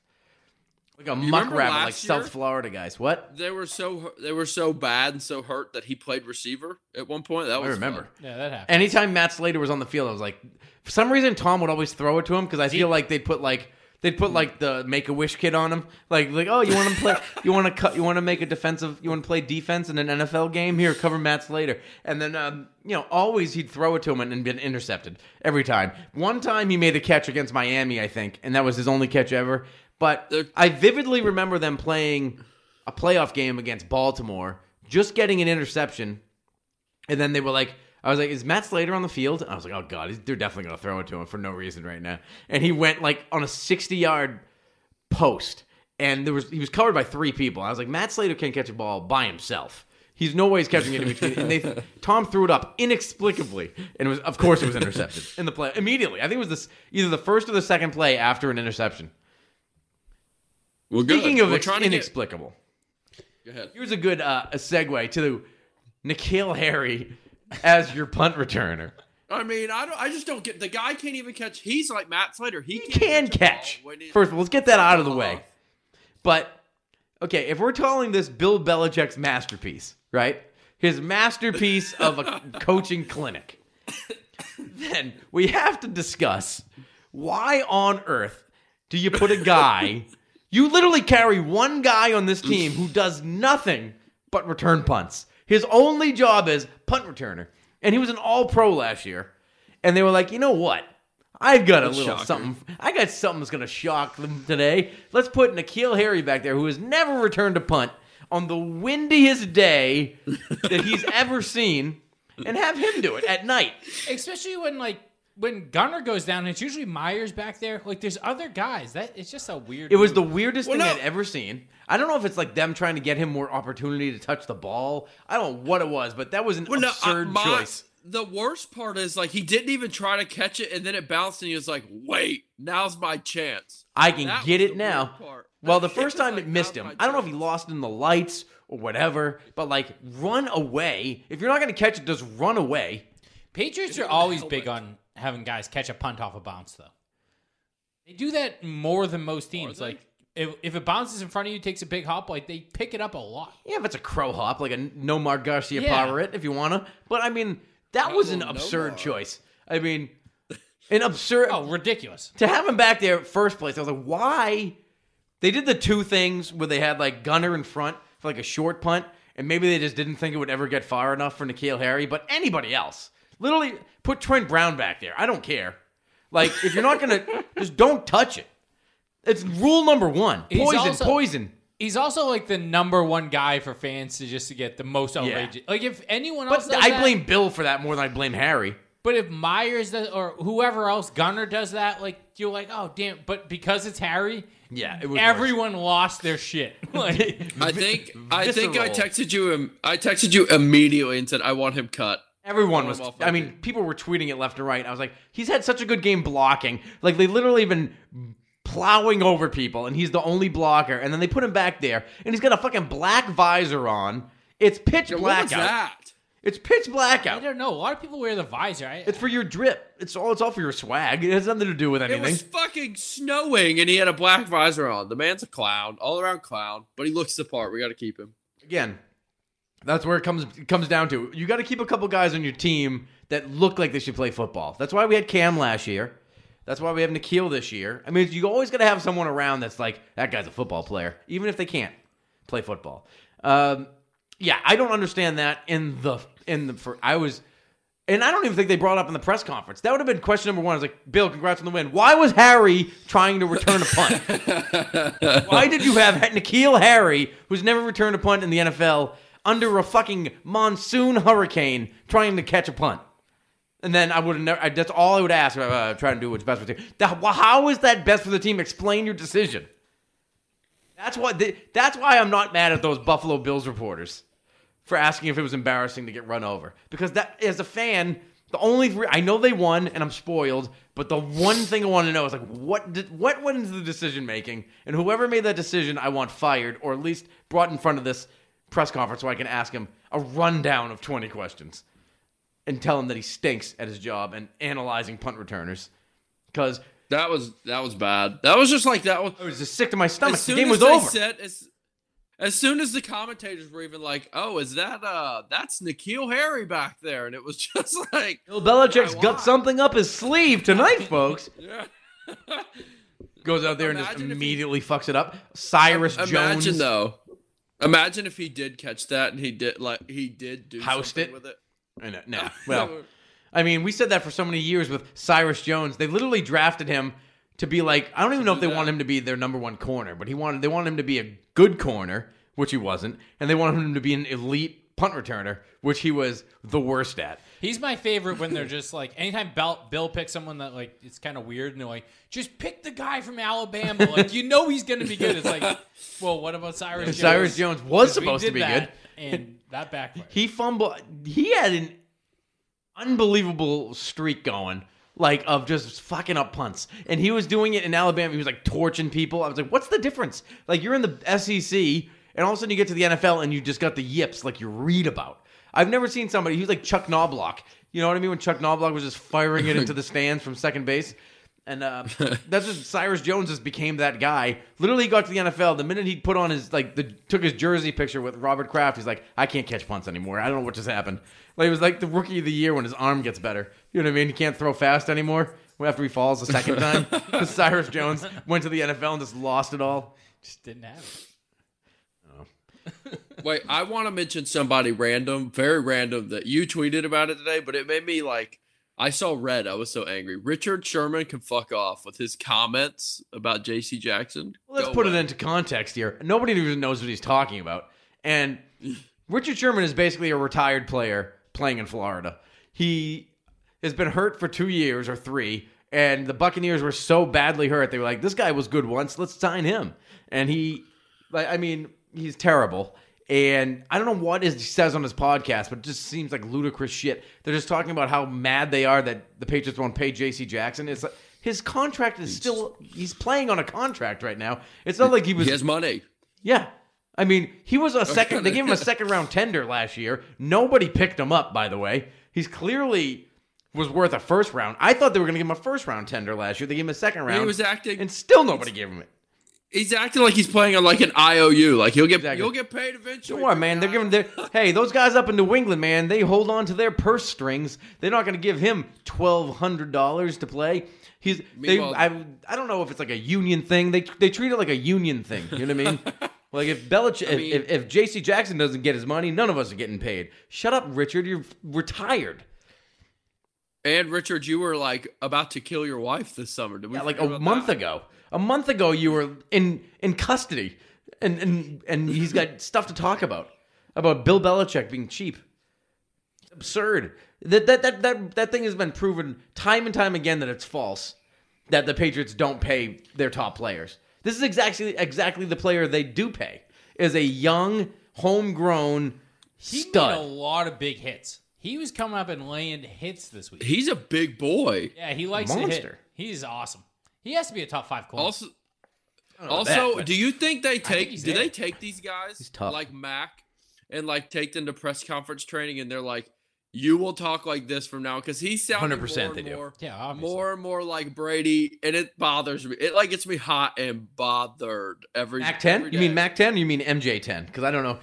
S1: like a muck rabbit, like
S3: year?
S1: South Florida guys. What?
S3: They were so they were so bad and so hurt that he played receiver at one point. That
S1: I remember.
S3: fun.
S2: yeah, that happened.
S1: Anytime Matt Slater was on the field, I was like, for some reason, Tom would always throw it to him because I feel like they'd put like they'd put like the Make a Wish kid on him, like like oh you want to play, you want to cut, you want to make a defensive, you want to play defense in an NFL game here, cover Matt Slater, and then um, you know always he'd throw it to him and, and been intercepted every time. One time he made a catch against Miami, I think, and that was his only catch ever. But I vividly remember them playing a playoff game against Baltimore, just getting an interception and then they were like, I was like, is Matt Slater on the field? And I was like, oh God, they're definitely going to throw it to him for no reason right now. And he went like on a 60 yard post. And there was he was covered by three people. I was like, Matt Slater can't catch a ball by himself. He's no way he's catching it in between. And they [LAUGHS] Tom threw it up inexplicably, and it was of course it was intercepted in the play immediately. I think it was this either the first or the second play after an interception.
S3: Well, good.
S1: Speaking of
S3: We're
S1: ex-
S3: trying to get-
S1: inexplicable,
S3: Go ahead.
S1: here's a good uh, a segue to the N'Keal Harry as your punt returner.
S3: I mean, I don't. I just don't get the guy can't even catch. He's like Matt Slater. He
S1: He
S3: can't
S1: can
S3: catch.
S1: catch. First of all, let's get that out of the way. But okay, if we're calling this Bill Belichick's masterpiece, right? His masterpiece of a [LAUGHS] coaching clinic, then we have to discuss why on earth do you put a guy? You literally carry one guy on this team who does nothing but return punts. His only job is punt returner, and he was an All Pro last year. And they were like, you know what? I've got a
S3: That's
S1: little
S3: shocker.
S1: something. I got something that's going to shock them today. Let's put N'Keal Harry back there, who has never returned a punt on the windiest day that he's [LAUGHS] ever seen, and have him do it at night.
S2: Especially when like when Gunner goes down, it's usually Myers back there. Like there's other guys. That it's just a weird.
S1: It was the weirdest
S3: Well,
S1: thing
S3: no.
S1: I'd ever seen. I don't know if it's like them trying to get him more opportunity to touch the ball. I don't know what it was, but that was an
S3: Well, no,
S1: absurd
S3: uh, my-
S1: choice.
S3: The worst part is like he didn't even try to catch it, and then it bounced, and he was like, "Wait, now's my chance."
S1: I can
S3: That
S1: get it now. Well, the [LAUGHS] first time
S3: like,
S1: it missed him. I don't know if he lost in the lights or whatever, but like run away. If you're not going to catch it, just run away.
S2: Patriots are always big on having guys catch a punt off a bounce, though. They do that more than most teams.
S3: they?
S2: Like if if it bounces in front of you, takes a big hop, like they pick it up a lot.
S1: Yeah, if it's a crow hop, like a Nomar Garcia
S2: Yeah.
S1: Pirate, if you want to. But I mean, that was an absurd
S3: Nomar.
S1: choice. I mean, an absurd.
S2: Oh, ridiculous!
S1: to have him back there first place, I was like, why? They did the two things where they had like Gunner in front for like a short punt, and maybe they just didn't think it would ever get far enough for N'Keal Harry, but anybody else. Literally put Trent Brown back there. I don't care. Like, if you're not gonna [LAUGHS] just don't touch it. It's rule number one.
S2: He's
S1: Poison,
S2: also-
S1: poison.
S2: He's also like the number one guy for fans to just to get the most outrageous. Like if anyone else,
S1: But
S2: does
S1: I
S2: that-
S1: blame Bill for that more than I blame Harry.
S2: But if Myers does, or whoever else, Gunner does that, like you're like, oh damn! But because it's Harry,
S1: Yeah, it was
S2: everyone lost their shit. [LAUGHS] Like,
S3: I think I think I
S1: Visceral.
S3: texted you. im- I texted you immediately and said I want him cut.
S1: Everyone was.
S3: well,
S1: I mean, people were tweeting it left and right. I was like, he's had such a good game blocking. Like they literally been plowing over people, and he's the only blocker. And then they put him back there, and he's got a fucking black visor on It's pitch
S3: Yeah,
S1: black
S3: what was
S1: out.
S3: that?
S1: It's pitch black
S2: I don't know. A lot of people wear the visor. I,
S1: It's for your drip. It's all. It's all for your swag. It has nothing to do with anything.
S3: It was fucking snowing, and he had a black visor on. The man's a clown, all around clown, but he looks the part. We got to keep him.
S1: Again, that's where it comes it comes down to. You got to keep a couple guys on your team that look like they should play football. That's why we had Cam last year. That's why we have N'Keal this year. I mean, you always got to have someone around that's like that guy's a football player, even if they can't play football. Um, yeah, I don't understand that in the in the for I was. And I don't even think they brought it up in the press conference. That would have been question number one. I was like, Bill, congrats on the win. Why was Harry trying to return a punt? [LAUGHS] Why did you have N'Keal Harry, who's never returned a punt in the NFL, under a fucking monsoon hurricane trying to catch a punt? And then I would have never. That's all I would ask. Uh, try to do what's best for the team. How is that best for the team? Explain your decision. That's why. That's why I'm not mad at those Buffalo Bills reporters for asking if it was embarrassing to get run over. Because that, as a fan, the only I know they won and I'm spoiled, but the one thing I want to know is like what did what went into the decision making, and whoever made that decision, I want fired or at least brought in front of this press conference so I can ask him a rundown of 20 questions and tell him that he stinks at his job and analyzing punt returners. Because
S3: That was that was bad. That was just like that was.
S1: I was just sick to my stomach.
S3: As
S1: The game
S3: as
S1: was
S3: they
S1: over.
S3: said, as, as soon as the commentators were even like, "Oh, is that uh, that's N'Keal Harry back there?" and it was [LAUGHS] just like,
S1: Bill Belichick's got
S3: why?
S1: something up his sleeve tonight, [LAUGHS] folks.
S3: yeah.
S1: Goes out there and just
S3: Imagine if he-
S1: immediately fucks it up. Cyrus
S3: Imagine
S1: Jones.
S3: though. Imagine if he did catch that and he did like he did do
S1: Housed
S3: something
S1: it?
S3: with it.
S1: I know, no. [LAUGHS] Well, I mean, we said that for so many years with Cyrus Jones. They literally drafted him to be like I don't even know if they want him to be their number one corner, but he wanted they wanted him to be a good corner, which he wasn't, and they wanted him to be an elite punt returner, which he was the worst at.
S2: He's my favorite when they're [LAUGHS] just like anytime Bill, Bill picks someone that like it's kind of weird and they're like just pick the guy from Alabama [LAUGHS] like you know he's gonna be good. It's like well what about Cyrus Jones?
S1: Cyrus Jones was supposed to be good.
S2: and that backfired.
S1: He fumbled. He had an unbelievable streak going, like of just fucking up punts, and he was doing it in Alabama. He was like torching people. I was like, what's the difference? Like you're in the SEC, and all of a sudden you get to the NFL, and you just got the yips like you read about. I've never seen somebody. He's like Chuck Knobloch. You know what I mean? When Chuck Knobloch was just firing it into the [LAUGHS] stands from second base. And uh, [LAUGHS] that's just Cyrus Jones just became that guy. Literally, he got to the NFL. The minute he put on his like the took his jersey picture with Robert Kraft, he's like, I can't catch punts anymore. I don't know what just happened. Like it was like the rookie of the year when his arm gets better. You know what I mean? He can't throw fast anymore after he falls the second time. [LAUGHS] Cyrus Jones went to the NFL and just lost it all.
S2: Just didn't have it.
S3: Wait, I want to mention somebody random, very random that you tweeted about it today, but it made me like I saw red. I was so angry. Richard Sherman can fuck off with his comments about J.C. Jackson.
S1: Well, let's
S3: Go
S1: put
S3: away.
S1: it into context here. Nobody even knows what he's talking about. And [LAUGHS] Richard Sherman is basically a retired player playing in Florida. He has been hurt for two years or three, and the Buccaneers were so badly hurt they were like, "This guy was good once. Let's sign him." And he, like, I mean, he's terrible. And I don't know what is, he says on his podcast, but it just seems like ludicrous shit. They're just talking about how mad they are that the Patriots won't pay J.C. Jackson. It's like his contract is still he's playing on a contract right now. It's not like he was
S3: He has money.
S1: yeah. I mean, he was a oh, second. They gave him a second round tender last year. Nobody picked him up, by the way. He's clearly was worth a first round. I thought they were going to give him a first round tender last year. They gave him a second round.
S3: He was acting.
S1: and still nobody gave him it.
S3: He's acting like he's playing on like an IOU. Like he'll get
S1: Exactly.
S3: you'll get paid eventually.
S1: Sure, man. They're giving their hey those guys up in New England, man. They hold on to their purse strings. They're not going to give him twelve hundred dollars to play. He's they. I, I don't know if it's like a union thing. They they treat it like a union thing. You know what I mean? [LAUGHS] like if Belichick,
S3: mean-
S1: if, if, if J.C. Jackson doesn't get his money, none of us are getting paid. Shut up, Richard. You're retired.
S3: And Richard, you were like about to kill your wife this summer. Did we
S1: Yeah, like a month
S3: that?
S1: ago. A month ago, you were in in custody, and and and he's got stuff to talk about about Bill Belichick being cheap. It's absurd. That that that that that thing has been proven time and time again that it's false. That the Patriots don't pay their top players. This is exactly exactly the player they do pay. Is a young, homegrown
S2: He
S1: stud.
S2: made a lot of big hits. He was coming up and laying hits this week.
S3: He's a big boy.
S2: yeah, he likes to hit.
S1: Monster.
S2: He's awesome. He has to be a top five corner.
S3: Also, also,
S1: that,
S3: do you think they take?
S2: he's
S3: do
S2: there.
S3: they take these guys like Mac and like take them to press conference training, and they're like, "You will talk like this from now," because he's sounding
S1: 100%
S3: more and
S1: they do.
S3: more,
S2: Yeah, obviously.
S3: more and more like Brady, and it bothers me. It like gets me hot and bothered every
S1: Mac 10? You mean. Mac 10? You mean MJ 10? Because I don't know.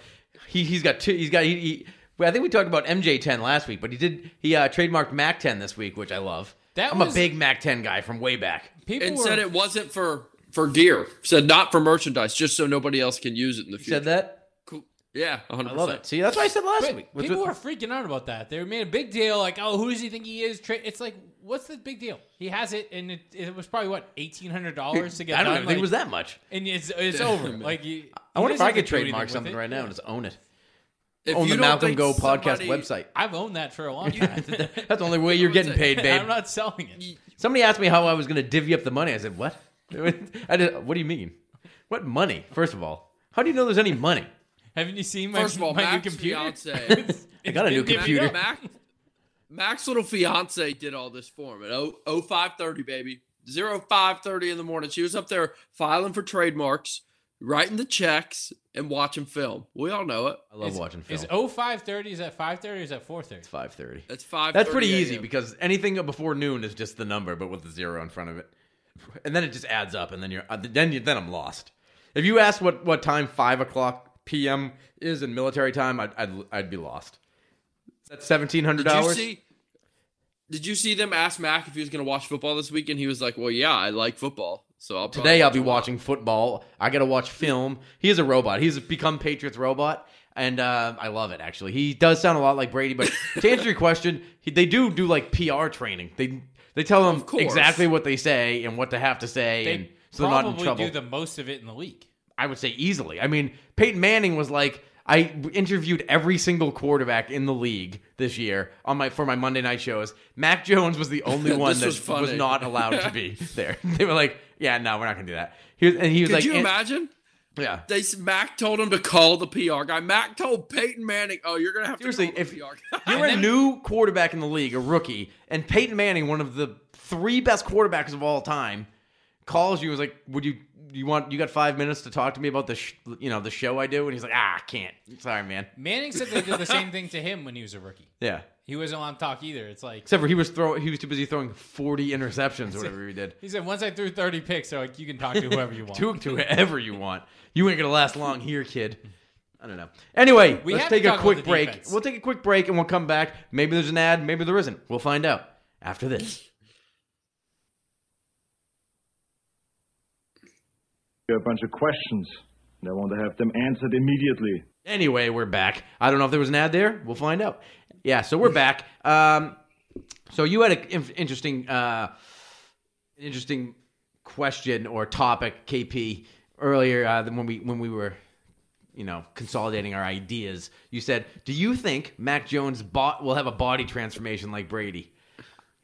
S1: He he's got two. He's got he. he I think we talked about MJ 10 last week, but he did he uh, trademarked Mac 10 this week, which I love.
S2: That
S1: I'm
S2: was-
S1: a big Mac 10 guy from way back.
S2: People
S3: and
S2: were,
S3: said it wasn't for for gear. Said not for merchandise, just so nobody else can use it in the future.
S1: said that.
S3: Cool. Yeah, 100%.
S1: I love it. See, that's what I said last
S2: But
S1: week. Which
S2: people
S1: was-
S2: were freaking out about that. They made a big deal, like, "Oh, who does he think he is?" Tra- It's like, what's the big deal? He has it, and it, it was probably what eighteen hundred dollars to get. It.
S1: I don't
S2: done?
S1: even think it was that much.
S2: and it's it's over. [LAUGHS] Like, you,
S1: I wonder if I could
S2: to do anything
S1: trademark something right now
S2: Yeah.
S1: and just own it.
S3: If
S1: own
S3: you
S1: the Malcolm
S3: think
S1: Go podcast
S3: somebody-
S1: website.
S2: I've owned that for a long [LAUGHS] time. [LAUGHS]
S1: That's the only way you're getting paid, [LAUGHS] babe.
S2: I'm not selling it.
S1: Somebody asked me how I was going to divvy up the money. I said, "What? I did, what do you mean? What money? First of all, how do you know there's any money?
S2: Haven't you seen my,
S3: First of all,
S2: my new
S3: Mac's
S2: computer?
S3: fiance,
S1: I got a new computer.
S2: divvied
S3: Mac, Mac's little fiance did all this for him at 0, 0530, baby. 0530 in the morning. She was up there filing for trademarks, writing the checks, and watching film. We all know it.
S1: I love watching film.
S2: Is 0530 is at 530 or is that 430?
S1: it's five thirty.
S3: That's 5
S1: That's pretty easy because anything before noon is just the number, but with the zero in front of it, and then it just adds up, and then you're uh, then you, then I'm lost. If you ask what what time five o'clock p.m. is in military time, I'd I'd, I'd be lost. That's seventeen hundred
S3: Did you
S1: dollars.
S3: see? Did you see them ask Mac if he was going to watch football this weekend? He was like, "Well, yeah, I like football, so I'll
S1: Today I'll be
S3: a lot."
S1: watching football. I got to watch film. He is a robot. He's become Patriots robot, and uh, I love it. Actually, he does sound a lot like Brady. But [LAUGHS] to answer your question, he, they do do like PR training. They they tell them exactly what they say and what they have to say,
S2: They
S1: and so they're not in trouble.
S2: do the most of it in the league.
S1: I would say easily. I mean, Peyton Manning was like I interviewed every single quarterback in the league this year on my for my Monday night shows. Mac Jones was the only [LAUGHS] one that
S3: was
S1: was, not allowed to be [LAUGHS] there. [LAUGHS] They were like, "Yeah, no, we're not going to do that." He was, and he was
S3: Could
S1: like,
S3: you imagine?
S1: Yeah.
S3: They Mac told him to call the PR guy. Mac told Peyton Manning, "Oh, you're gonna have
S1: Seriously,
S3: to call
S1: if
S3: PR guy."
S1: you're a new quarterback in the league, a rookie, and Peyton Manning, one of the three best quarterbacks of all time, calls you and is like, "Would you you want you got five minutes to talk to me about the sh- you know the show I do?" And he's like, "Ah, I can't. Sorry, man."
S2: Manning said they did the same thing to him when he was a rookie. [LAUGHS]
S1: Yeah.
S2: He wasn't allowed to talk either. It's like
S1: Except for he was throw he was too busy throwing forty interceptions or whatever he did.
S2: he said, once I threw 30 picks, so like you can talk to [LAUGHS] whoever you want.
S1: To to whoever you want. You ain't gonna last long here, kid. I don't know. Anyway,
S2: We
S1: let's take a quick break.
S2: defense.
S1: We'll take a quick break and we'll come back. Maybe there's an ad, maybe there isn't. We'll find out after this.
S6: A bunch of questions. and I want to have them answered immediately.
S1: Anyway, we're back. I don't know if there was an ad there. We'll find out. Yeah, so we're back. Um, so you had an interesting, uh, interesting question or topic, KP, earlier uh, when we when we were, you know, consolidating our ideas. You said, "Do you think Mac Jones will have a body transformation like Brady?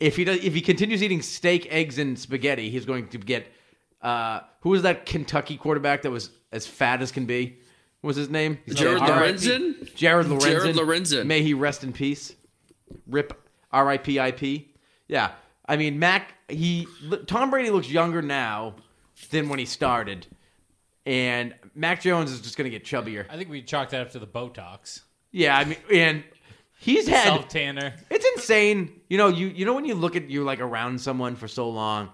S1: If he does, if he continues eating steak, eggs, and spaghetti, he's going to get." Uh, who was that Kentucky quarterback that was as fat as can be? What was his name?
S3: Jared
S1: R.I.P.
S3: Lorenzen?
S1: Jared Lorenzen.
S3: Jared Lorenzen.
S1: May he rest in peace. Rip. R.I.P.I.P. Yeah. I mean, Mac. He Tom Brady looks younger now than when he started, and Mac Jones is just going to get chubbier.
S2: I think we chalked that up to the Botox.
S1: Yeah. I mean, and he's had
S2: Self tanner.
S1: it's insane. You know, you you know when you look at you're like around someone for so long,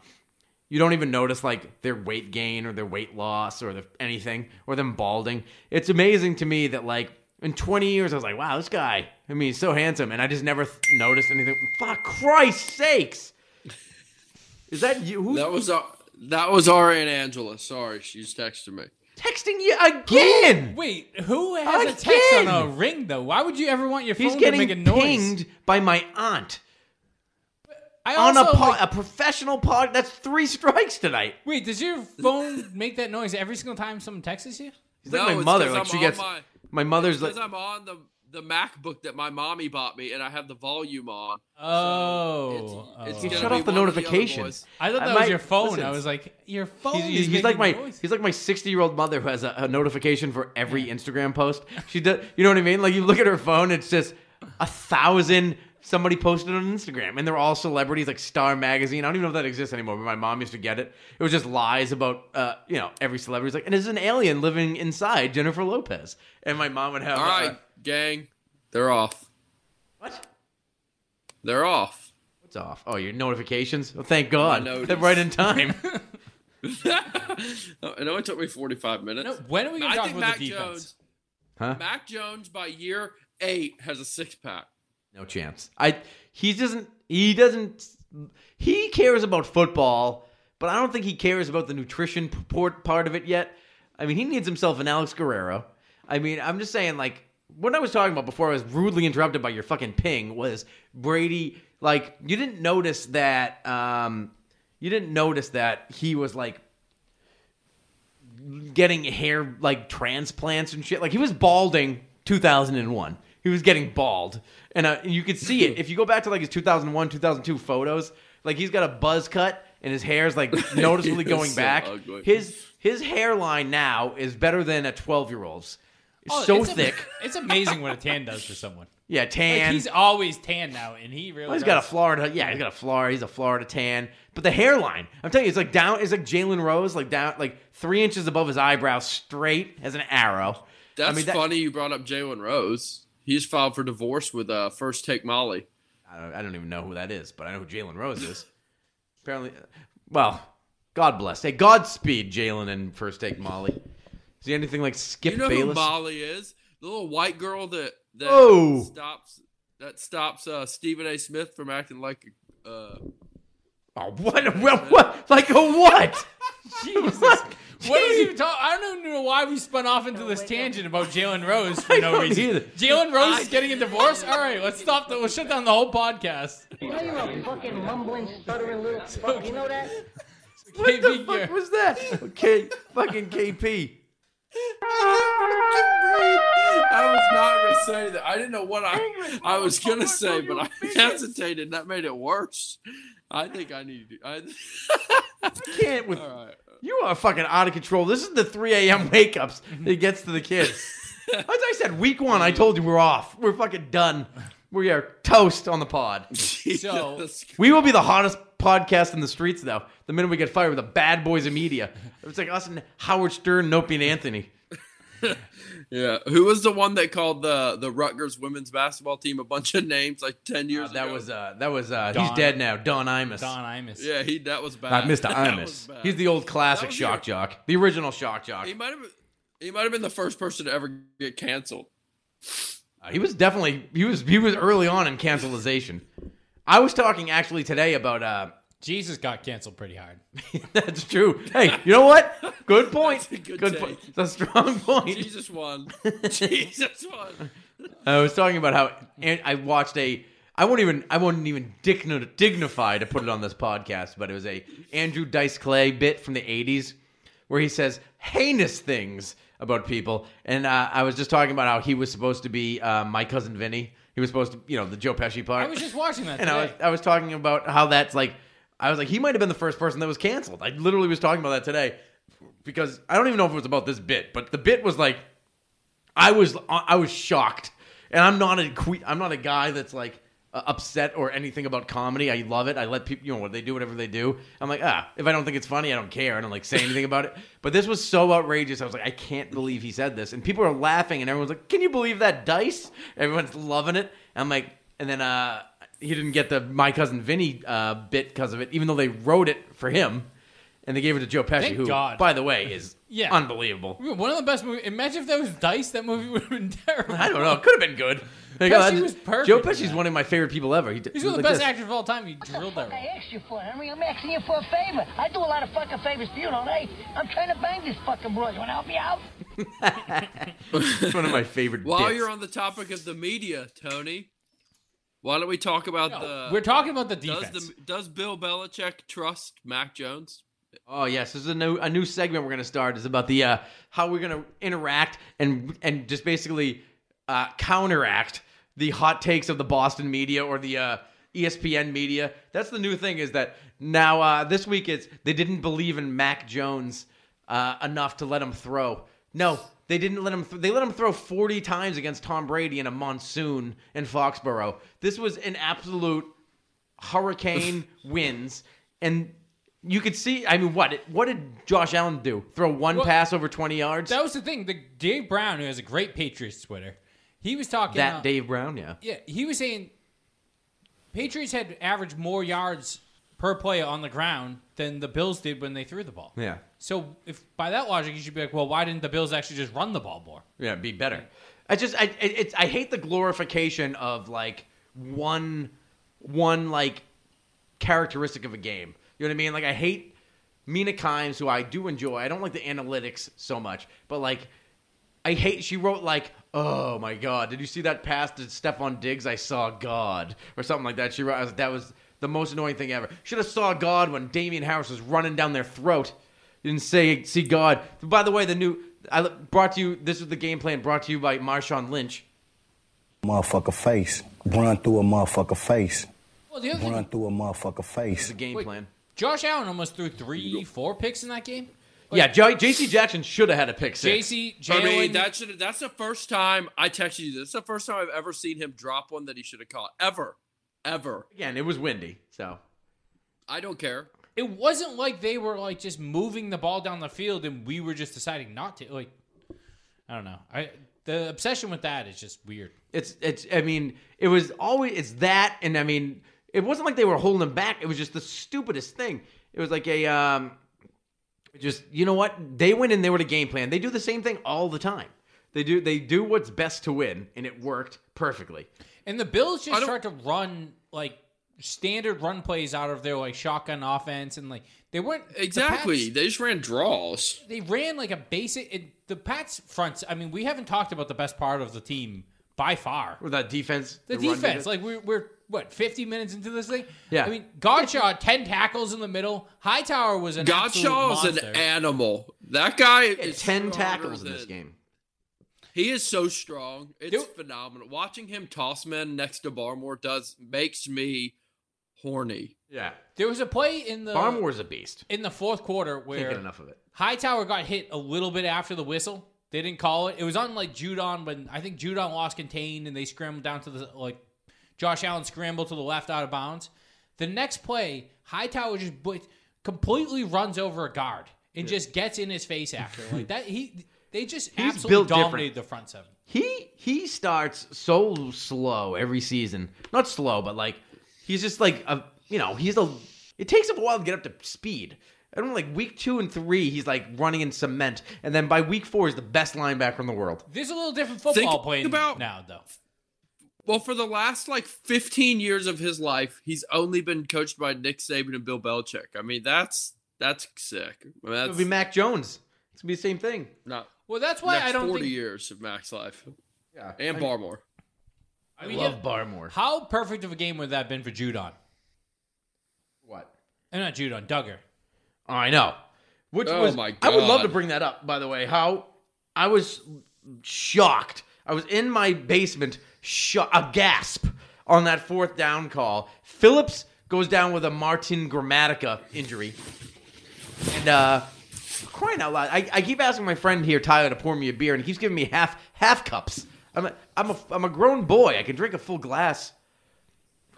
S1: you don't even notice like their weight gain or their weight loss or the, anything or them balding. It's amazing to me that like in 20 years I was like, wow, this guy. I mean, he's so handsome, and I just never th- noticed anything. Fuck Christ's sakes! Is that you? Who's
S3: That was our, that was our Aunt Angela. Sorry, she's texting me.
S1: texting you again?
S2: Wait, who has a text on a ring though? Why would you ever want your phone
S1: He's
S2: to
S1: getting
S2: make a noise?
S1: pinged by my aunt
S2: I
S1: on
S2: also,
S1: a pod,
S2: like-
S1: a professional pod. That's three [LAUGHS] strikes tonight.
S2: wait, does your phone make that noise every single time someone texts you?
S1: He's
S3: No,
S1: like my
S3: it's
S1: mother.
S3: 'cause
S1: Like
S3: I'm
S1: she gets
S3: my-
S1: my mother's like
S3: Because I'm on the the MacBook that my mommy bought me, and I have the volume on.
S2: Oh,
S3: it's
S2: oh.
S3: it's
S1: You shut off the
S3: one or other
S1: notifications.
S3: boys.
S2: I thought
S1: I
S2: that was
S1: might-
S2: your phone.
S1: listen,
S2: I was like, your phone.
S1: He's,
S2: is
S1: he's, he's like my
S2: noise.
S1: he's like my sixty year old mother who has a, a notification for every Instagram post. She does, you know what I mean? Like you look at her phone, it's just a thousand somebody posted it on Instagram, and they're all celebrities, like Star Magazine. I don't even know if that exists anymore, but my mom used to get it. It was just lies about, uh, you know, every celebrity's like, and there's an alien living inside Jennifer Lopez, and my mom would have.
S3: All right,
S1: uh,
S3: gang, they're off.
S1: what?
S3: They're off.
S1: What's off? Oh, your notifications. Well, thank God. They're right in time. [LAUGHS]
S3: I know it took me 45 minutes.
S2: No, when are we gonna
S3: I
S2: talk
S3: think
S2: about
S3: Mac
S2: the defense?
S3: Jones,
S1: huh?
S3: Mac Jones by year eight has a six pack.
S1: No chance. I he doesn't he doesn't he cares about football, but I don't think he cares about the nutrition port part of it yet. I mean, he needs himself an Alex Guerrero. I mean, I'm just saying like what I was talking about before I was rudely interrupted by your fucking ping was Brady like you didn't notice that um you didn't notice that he was like getting hair like transplants and shit. Like he was balding 2001. He was getting bald, and uh, you could see it if you go back to like his 2001, 2002 photos. Like he's got a buzz cut, and his hair's like [LAUGHS] noticeably going
S3: so
S1: back.
S3: ugly.
S1: His his hairline now is better than a 12 year old's. It's
S2: Oh,
S1: so
S2: it's a-
S1: thick. [LAUGHS]
S2: it's amazing what a tan does for someone.
S1: Yeah,
S2: Like,
S1: tan.
S2: he's always tan now, and he really.
S1: Well, he's
S2: does.
S1: got a Florida. Yeah, he's got a Florida. He's a Florida tan. But the hairline, I'm telling you, it's like down. It's like Jalen Rose, like down, like three inches above his eyebrow, straight as an arrow.
S3: That's
S1: I mean, that-
S3: funny you brought up Jalen Rose. He's filed for divorce with uh, First Take Molly.
S1: I don't, I don't even know who that is, but I know who Jalen Rose is. [LAUGHS] Apparently, well, God bless. Hey, Godspeed, Jalen and First Take Molly. Is he anything like Skip
S3: you know
S1: Bayless?
S3: who Molly is? The little white girl that that
S1: Oh.
S3: stops that stops uh, Stephen A. Smith from acting like uh,
S1: oh, what? What? what? Like a what? [LAUGHS]
S2: Jesus. What are we even talking? I don't even know why we spun off into this tangent about Jalen Rose [LAUGHS] for
S1: I
S2: no reason.
S1: either.
S2: Jalen Rose is getting a divorce. All right, let's stop. The, we'll shut down the whole podcast.
S7: You know you're a fucking mumbling, stuttering little [LAUGHS] fuck. You know that? [LAUGHS]
S1: What the
S2: KP
S1: fuck was that? Okay, fucking KP.
S3: I was not going to say that. I didn't know what I I was going to say, but I hesitated. And that made it worse. I think I need to. I,
S1: Can't with
S3: all right.
S1: You are fucking out of control. This is the 3 a.m. wake ups [LAUGHS] that gets to the kids. [LAUGHS] As I said, week one, I told you we're off. We're fucking done. We are toast on the pod. [LAUGHS]
S2: So-
S1: We will be the hottest podcast in the streets, though. The minute we get fired with the bad boys of media, it's like us and Howard Stern, and Opie, and Anthony.
S3: Yeah, who was the one that called the the Rutgers women's basketball team a bunch of names like ten years
S1: Uh, that
S3: ago?
S1: was uh, that was uh, he's dead now. Don Imus,
S2: Don Imus.
S3: yeah, he that was bad.
S1: not Mr. [LAUGHS] Imus.
S3: bad.
S1: He's the old classic shock
S3: your-
S1: jock, the original shock jock.
S3: He might have he might have been the first person to ever get canceled.
S1: Uh, he was definitely he was he was early on in cancelization. I was talking actually today about uh,
S2: Jesus got canceled pretty hard. [LAUGHS]
S1: That's true. Hey, you know what? Good point.
S3: That's a good
S1: good point. It's a strong point.
S3: Jesus won. [LAUGHS] Jesus won.
S1: I was talking about how I watched a. I won't even. I won't even digni- dignify to put it on this podcast, but it was a Andrew Dice Clay bit from the '80s where he says heinous things about people, and uh, I was just talking about how he was supposed to be uh, my cousin Vinny. He was supposed to, you know, the Joe Pesci part.
S2: I was just watching that
S1: and I was. I was talking about how that's like I was like he might have been the first person that was canceled. I literally was talking about that today because I don't even know if it was about this bit, but the bit was like I was I was shocked, and I'm not a I'm not a guy that's like uh, upset or anything about comedy. I love it. I let people you know what they do whatever they do. I'm like ah if I don't think it's funny, I don't care. I don't like say anything about it. But this was so outrageous. I was like I can't believe he said this, and people are laughing, and everyone's like, can you believe that dice? Everyone's loving it. I'm like, and then uh he didn't get the my cousin Vinny uh, bit because of it, even though they wrote it for him. And they gave it to Joe Pesci,
S2: Thank
S1: who,
S2: God.
S1: by the way, is [LAUGHS]
S2: Yeah.
S1: unbelievable.
S2: One of the best movies. Imagine if that was Dice. That movie would have been terrible.
S1: I don't know. It could have been good. [LAUGHS] Like,
S2: Pesci
S1: uh,
S2: was perfect
S1: Joe
S2: in
S1: Pesci's
S2: that.
S1: one of my favorite people ever. He,
S2: He's one of the
S1: like
S2: best
S1: this.
S2: actors of all time. He drilled that
S7: Fuck,
S2: role.
S7: I asked you for, Henry. I'm asking you for a favor. I do a lot of fucking favors for you, don't I? I'm trying to bang this fucking broad. You want to help me out? [LAUGHS]
S1: It's one of my favorite.
S3: While
S1: bits.
S3: you're on the topic of the media, Tony, why don't we talk about the
S2: We're talking about the
S3: does
S2: defense.
S3: the does Bill Belichick trust Mac Jones?
S1: Oh yes, this is a new a new segment we're gonna start. Is about the uh, how we're gonna interact and and just basically uh, counteract the hot takes of the Boston media or the uh, ESPN media. That's the new thing. Is that now uh, this week it's they didn't believe in Mac Jones uh, enough to let him throw. No, They didn't let him. Th- they let him throw 40 times against Tom Brady in a monsoon in Foxborough. This was an absolute hurricane [LAUGHS] winds, and you could see. I mean, what? What did Josh Allen do? Throw one
S2: Well,
S1: pass over 20 yards?
S2: That was the thing. The Dave Brown, who has a great Patriots Twitter, he was talking.
S1: That
S2: uh,
S1: Dave Brown, yeah.
S2: Yeah, he was saying Patriots had averaged more yards per play on the ground than the Bills did when they threw the ball.
S1: Yeah.
S2: So if by that logic, you should be like, well, why didn't the Bills actually just run the ball more?
S1: Yeah, be better. I just I it's I hate the glorification of like one one like characteristic of a game. You know what I mean? Like I hate Mina Kimes, who I do enjoy. I don't like the analytics so much, but like I hate. She wrote like, "Oh my God, did you see that pass to Stefon Diggs? I saw God," or something like that. She wrote that was the most annoying thing ever. Should have saw God when Damien Harris was running down their throat. Didn't say see God. By the way, the new I brought to you. This is the game plan brought to you by Marshawn Lynch.
S8: Motherfucker face. Run through a motherfucker face.
S2: Well, the other thing,
S8: Run through a motherfucker face.
S1: The game
S2: Wait.
S1: plan.
S2: Josh Allen almost threw three, four picks in that game.
S1: yeah, J- J.C. Jackson should have had a pick six.
S2: JC,
S3: I mean,
S2: Jalen,
S3: that should that's the first time I texted you. This is the first time I've ever seen him drop one that he should have caught. Ever. Ever.
S1: Again, it was windy, so
S3: I don't care.
S2: it wasn't like they were like just moving the ball down the field and we were just deciding not to. Like, I don't know. I the obsession with that is just weird.
S1: it's it's. I mean, it was always it's that, and I mean, it wasn't like they were holding him back. It was just the stupidest thing. It was like a um, just you know what? They went in there with a game plan. They do the same thing all the time. They do they do what's best to win, and it worked perfectly.
S2: And the Bills just
S3: don't-
S2: tried to run like standard run plays out of their like shotgun offense, and like they weren't the
S3: Exactly.
S2: Pats-
S3: They just ran draws.
S2: they ran like a basic. It, the Pats fronts. I mean, we haven't talked about the best part of the team by far.
S1: With that defense,
S2: The,
S1: run
S2: defense,
S1: defense.
S2: like we're we're what fifty minutes into this thing.
S1: Yeah.
S2: I mean, Godchaux ten tackles in the middle. Hightower was an absolute
S3: Godchaux is an animal. That guy
S1: He
S3: is
S1: ten tackles in this
S3: than-
S1: game.
S3: He is so strong. It's
S2: Dude.
S3: phenomenal. Watching him toss men next to Barmore does makes me horny.
S1: Yeah,
S2: There was a play in the
S1: Barmore's a beast.
S2: in the fourth quarter where
S1: Can't
S2: where
S1: get enough of it.
S2: Hightower got hit a little bit after the whistle. They didn't call it. It was on like Judon when I think Judon lost contained and they scrambled down to the like Josh Allen scrambled to the left out of bounds. The next play, Hightower just completely runs over a guard and just gets in his face after like that. He they just
S1: He's
S2: absolutely
S1: built different.
S2: dominated the front seven.
S1: He he starts so slow every season. Not slow, but like he's just like a you know he's a. It takes him a while to get up to speed. I don't know, like week two and three, he's like running in cement, and then by week four, he's the best linebacker in the world.
S2: There's a little different football
S3: Think
S2: playing
S3: about-
S2: now though.
S3: Well, for the last like 15 years of his life, he's only been coached by Nick Saban and Bill Belichick. I mean, that's that's sick. I mean,
S1: It'll be Mac Jones. It's gonna be the same thing.
S3: not
S2: Well, that's why
S3: next
S2: I don't
S3: 40
S2: think
S3: years of Mac's life
S1: Yeah,
S3: and Barmore.
S1: I,
S2: mean,
S1: love
S2: yeah.
S1: Barmore.
S2: how perfect of a game would that have been for Judon?
S1: What?
S2: And not Judon, Dugger.
S1: Oh, I know. Which
S3: Oh
S1: was
S3: my God.
S1: I would love to bring that up. By the way, how I was shocked. I was in my basement, sho- a gasp on that fourth down call. Phillips goes down with a Martin Gramatica injury, and uh, crying out loud. I, I keep asking my friend here, Tyler, to pour me a beer, and he keeps giving me half half cups. I'm a, I'm a I'm a grown boy. I can drink a full glass.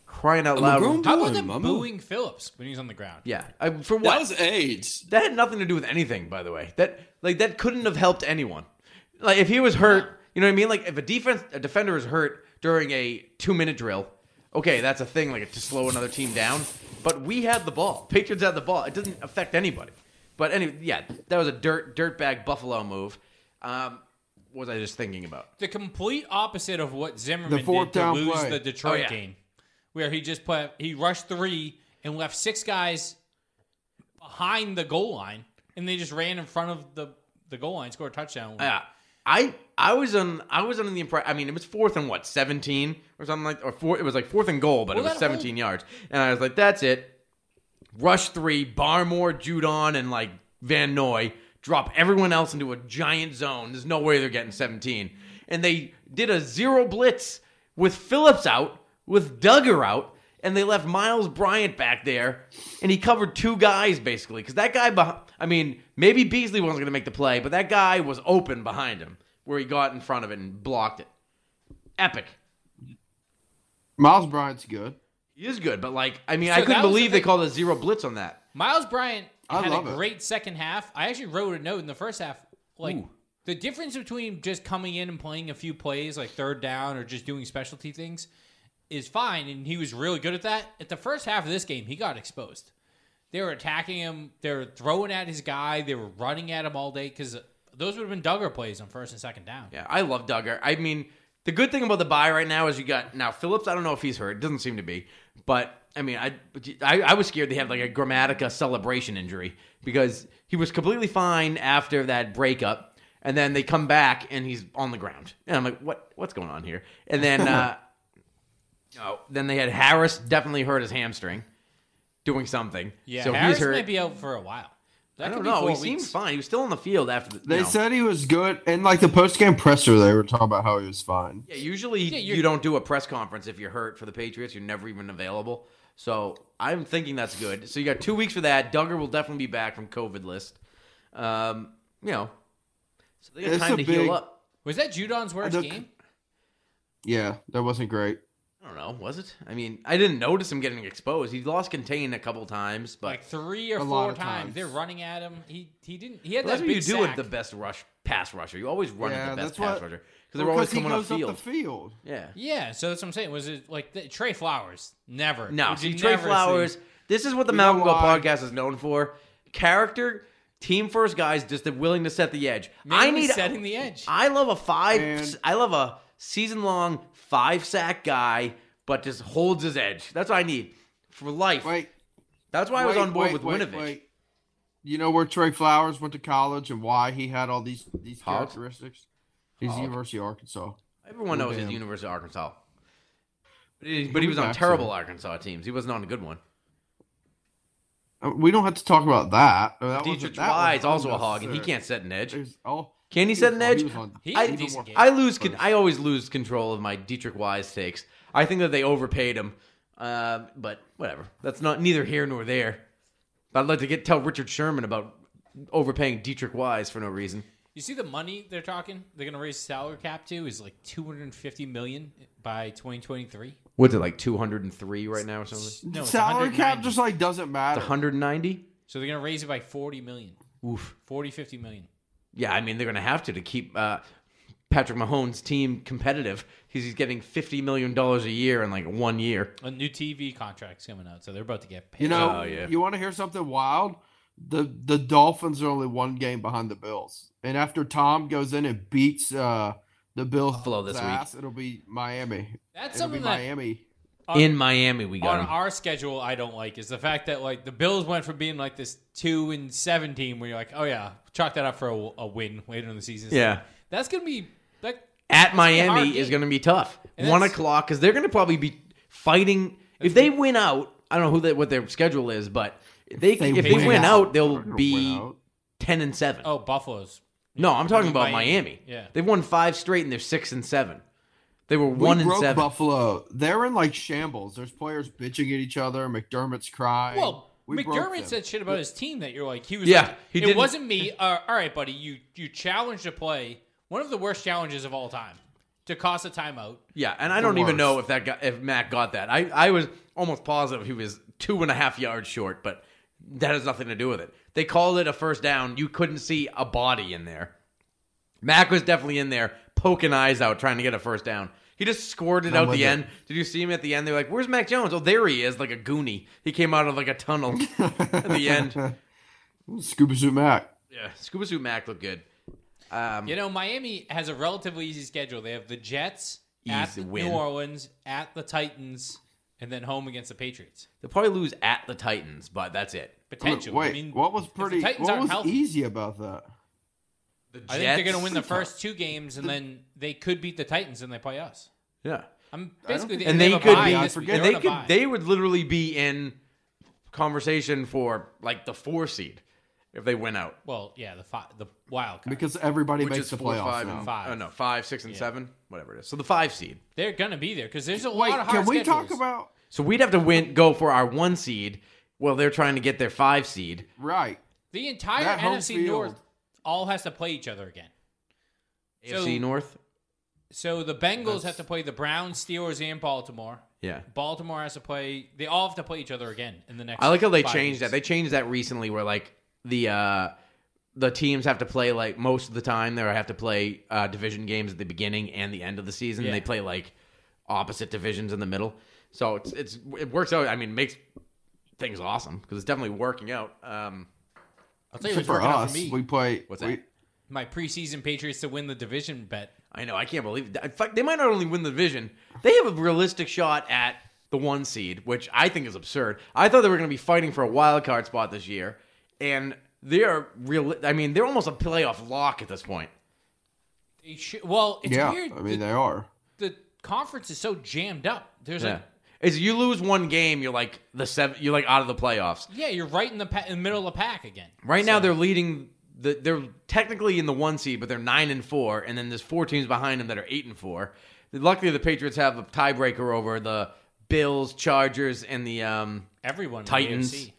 S1: Crying out
S3: I'm a
S1: loud.
S3: grown
S2: How about them
S3: mama.
S2: booing Phillips when he's on the ground?
S1: Yeah, I, for what?
S3: That was AIDS.
S1: That had nothing to do with anything, by the way. That like that couldn't have helped anyone. Like if he was hurt, you know what I mean? Like if a defense a defender is hurt during a two minute drill, okay, that's a thing, like to slow another team down. But we had the ball. Patriots had the ball. It doesn't affect anybody. But anyway, yeah, that was a dirt dirtbag Buffalo move. Um, what was I just thinking about?
S2: The complete opposite of what Zimmerman
S5: The fourth
S2: did to
S5: down
S2: lose
S5: play.
S2: the Detroit
S1: Oh, yeah.
S2: game, where he just put he rushed three and left six guys behind the goal line, and they just ran in front of the the goal line, scored a touchdown.
S1: Yeah, I I was on I was under the impression. I mean, it was fourth and what seventeen or something like, or four. It was like fourth and goal, but
S2: Well,
S1: it was
S2: that whole-
S1: seventeen yards, and I was like, that's it. Rush three, Barmore, Judon, and like Van Noy drop everyone else into a giant zone. There's no way they're getting seventeen, and they did a zero blitz with Phillips out, with Dugger out. and they left Miles Bryant back there, and he covered two guys basically because that guy. I mean, maybe Beasley wasn't going to make the play, but that guy was open behind him where he got in front of it and blocked it. Epic.
S3: Miles Bryant's good.
S1: He is good, but like, I mean,
S2: So
S1: I
S2: that
S1: couldn't
S2: was the
S1: believe they
S2: thing-
S1: called a zero blitz on that.
S2: Miles Bryant
S3: I
S2: had a
S3: love it.
S2: great second half. I actually wrote a note in the first half. Like
S1: Ooh.
S2: the difference between just coming in and playing a few plays, like third down or just doing specialty things, is fine. And he was really good at that. At the first half of this game, he got exposed. They were attacking him. They were throwing at his guy. They were running at him all day because those would have been Dugger plays on first and second down.
S1: Yeah, I love Dugger. I mean, the good thing about the buy right now is you got now Phillips. I don't know if he's hurt. Doesn't seem to be, but I mean, I I, I was scared they had like a Gramatica celebration injury because he was completely fine after that breakup, and then they come back and he's on the ground, and I'm like, what what's going on here? And then [LAUGHS] uh, oh, then they had Harris definitely hurt his hamstring, doing something.
S2: Yeah,
S1: so
S2: Harris
S1: he's hurt.
S2: might be out for a while. That
S1: I don't know.
S2: four
S1: He seemed fine. He was still on the field after. The,
S3: They
S1: know.
S3: said he was good, and like the post game presser, they were talking about how he was fine.
S1: Yeah, usually
S2: Yeah, you're-
S1: don't do a press conference if you're hurt for the Patriots. You're never even available. So I'm thinking that's good. So you got two weeks for that. Dugger will definitely be back from COVID list. Um, you know, so they got
S3: It's
S1: time to
S3: big-
S1: heal up.
S2: Was that Judon's worst
S3: Look-
S2: game?
S3: Yeah, that wasn't great.
S1: I don't know. Was it? I mean, I didn't notice him getting exposed. He lost contain a couple times, but
S2: Like three or
S3: A
S2: four
S3: lot of
S2: times.
S3: times.
S2: They're running at him. He he didn't. He had
S1: Well, that's
S2: that
S1: what
S2: big
S1: you do
S2: sack.
S1: with the best rush pass rusher. You always run
S3: Yeah,
S1: at the best pass
S3: what-
S1: rusher because they're
S3: always
S1: always
S3: 'cause he
S1: coming
S3: goes
S1: upfield.
S3: up the field.
S1: yeah.
S2: Yeah, so that's what I'm saying. Was it like the, Trey Flowers? Never.
S1: No, see, Trey
S2: never
S1: Flowers.
S2: see-
S1: This is what the
S3: You know
S1: Mountain Goat
S3: why?
S1: podcast is known for: character, team first guys, just the willing to set the edge.
S2: Maybe
S1: I need
S2: setting the edge.
S1: I love a five.
S3: And-
S1: I love a season long five sack guy, but just holds his edge. That's what I need for life.
S3: Wait,
S1: That's why I was
S3: wait,
S1: on board
S3: wait,
S1: with
S3: wait,
S1: Winovich.
S3: You know where Trey Flowers went to college and why he had all these these
S1: Hogs?
S3: characteristics? He's
S1: Hog.
S3: University of Arkansas.
S1: Everyone knows he's University of Arkansas, but he, but he was on terrible. Arkansas teams. He wasn't on a good one.
S3: Uh, We don't have to talk about that. That Deatrich
S1: Wise also a hog, and he can't set an edge.
S3: Oh,
S1: Can he
S3: he
S1: set an edge?
S3: he was on-
S2: He
S1: I,
S2: had a decent game.
S1: I lose. Con- I always lose control of my Deatrich Wise takes. I think that they overpaid him, um, but whatever. That's not neither here nor there. I'd like to get tell Richard Sherman about overpaying Deatrich Wise for no reason.
S2: You see the money they're talking? They're going to raise salary cap to is like 250 million by 2023.
S1: What's it like two hundred and three right now or something?
S2: No,
S3: salary cap just like doesn't matter.
S1: One hundred ninety.
S2: So they're going to raise it by 40 million.
S1: Oof.
S2: 40 50 million.
S1: Yeah, I mean they're going to have to to keep uh, Patrick Mahomes' team competitive. He's, he's getting fifty million dollars a year in like one year.
S2: A new TV contract's coming out, so they're about to get paid.
S3: You know,
S1: Oh, yeah.
S3: you want to hear something wild? The the Dolphins are only one game behind the Bills, and after Tom goes in and beats uh, the Bills
S1: Buffalo this week.
S3: ass, it'll be Miami.
S2: That's
S3: it'll be
S2: something that
S3: Miami.
S1: In Miami, we got
S2: on
S1: him.
S2: our schedule I don't like is the fact that like the Bills went from being like this two and seven team where you're like, oh yeah, chalk that up for a, a win later in the season.
S1: Yeah.
S2: that's gonna be like
S1: at
S2: gonna be
S1: Miami is going to be tough.
S2: And
S1: One o'clock because they're going to probably be fighting. If they win out, I don't know who they, what their schedule is, but if they,
S3: They
S1: if they
S3: win
S1: win
S3: out.
S1: out, they'll be
S3: out.
S1: ten and seven.
S2: oh Buffalo's.
S1: no, I'm talking about
S2: Miami.
S1: Miami.
S2: Yeah.
S1: they've won five straight and they're six and seven. They were
S3: We
S1: one and
S3: broke
S1: seven.
S3: Buffalo. They're in like shambles. There's players bitching at each other. McDermott's crying.
S2: Well,
S3: We
S2: McDermott said shit about his team that you're like he was.
S1: Yeah,
S2: like,
S1: he
S2: it
S1: didn't-
S2: wasn't me. Uh, all right, buddy, you you challenged a play, one of the worst challenges of all time, to cost a timeout.
S1: Yeah, and I
S3: The
S1: don't even know if that got, if Matt got that. I, I was almost positive he was two and a half yards short, but that has nothing to do with it. They called it a first down. You couldn't see a body in there. Mac was definitely in there poking eyes out trying to get a first down. He just squirted
S3: I'm
S1: out the
S3: it.
S1: end. Did you see him at the end? They're like, "Where's Mac Jones?" Oh, there he is, like a goonie. He came out of like a tunnel [LAUGHS] at the end.
S3: Scuba Suit Mac.
S1: Yeah, Scuba Suit Mac looked good. Um,
S2: You know, Miami has a relatively easy schedule. They have the Jets at the. New Orleans, at the Titans, and then home against the Patriots.
S1: they'll probably lose at the Titans, but that's it.
S2: Potential.
S3: Wait,
S2: I mean,
S3: what was pretty?
S2: Titans
S3: What was
S2: healthy,
S3: easy about that?
S1: The
S2: I think they're going to win the first two games, and then they could beat the Titans, and they play us.
S1: Yeah.
S2: I'm basically,
S3: think-
S1: and
S2: they,
S1: they
S2: have a
S1: could
S2: bye
S1: be,
S2: this week.
S3: forget-
S1: and
S2: They're
S1: they
S2: on a
S1: could,
S2: bye.
S1: they would literally be in conversation for like the four seed if they win out,
S2: well, yeah, the fi- the wild card.
S3: Because everybody
S1: which
S3: makes
S1: is
S3: the
S1: four,
S3: playoffs
S1: five,
S3: now.
S1: and
S2: Five.
S1: Oh no, five, six, and
S2: Yeah.
S1: seven, whatever it is. So the five seed.
S2: they're going to be there because there's a
S3: Wait,
S2: lot of
S3: can
S2: hard
S3: we talk
S2: schedules.
S3: about?
S1: So we'd have to win, go for our one seed, while they're trying to get their five seed.
S9: Right.
S2: The entire
S9: That home
S2: NFC
S9: field-
S2: North all has to play each other again.
S1: AFC North.
S2: So the Bengals
S1: That's-
S2: have to play the Browns, Steelers, and Baltimore.
S1: Yeah.
S2: Baltimore has to play. They all have to play each other again in the next.
S1: I like how they changed
S2: weeks.
S1: that. They changed that recently, where like the uh the teams have to play like most of the time. They have to play uh, division games at the beginning and the end of the season.
S2: Yeah.
S1: They play like opposite divisions in the middle. So it's it's it works out. I mean, it makes things awesome because it's definitely working out. Um,
S2: I'll tell you what's
S9: For
S2: working out
S9: us,
S2: for me.
S9: we play.
S1: What's
S9: we-
S1: that?
S2: My preseason Patriots to win the division bet.
S1: I know. I can't believe that. In fact, they might not only win the division, they have a realistic shot at the one seed, which I think is absurd. I thought they were going to be fighting for a wild card spot this year, and they are real. I mean, they're almost a playoff lock at this point.
S2: They should- well, it's
S9: yeah,
S2: weird.
S9: I mean
S2: the,
S9: they are.
S2: the conference is so jammed up. There's
S1: Yeah.
S2: like
S1: Is you lose one game, you're like the seven. You're like out of the playoffs.
S2: yeah, you're right in the, pa- in the middle of the pack again.
S1: Right now, they're leading. The, they're technically in the one seed, but they're nine and four, and then there's four teams behind them that are eight and four. Luckily, the Patriots have a tiebreaker over the Bills, Chargers, and the um,
S2: everyone
S1: Titans.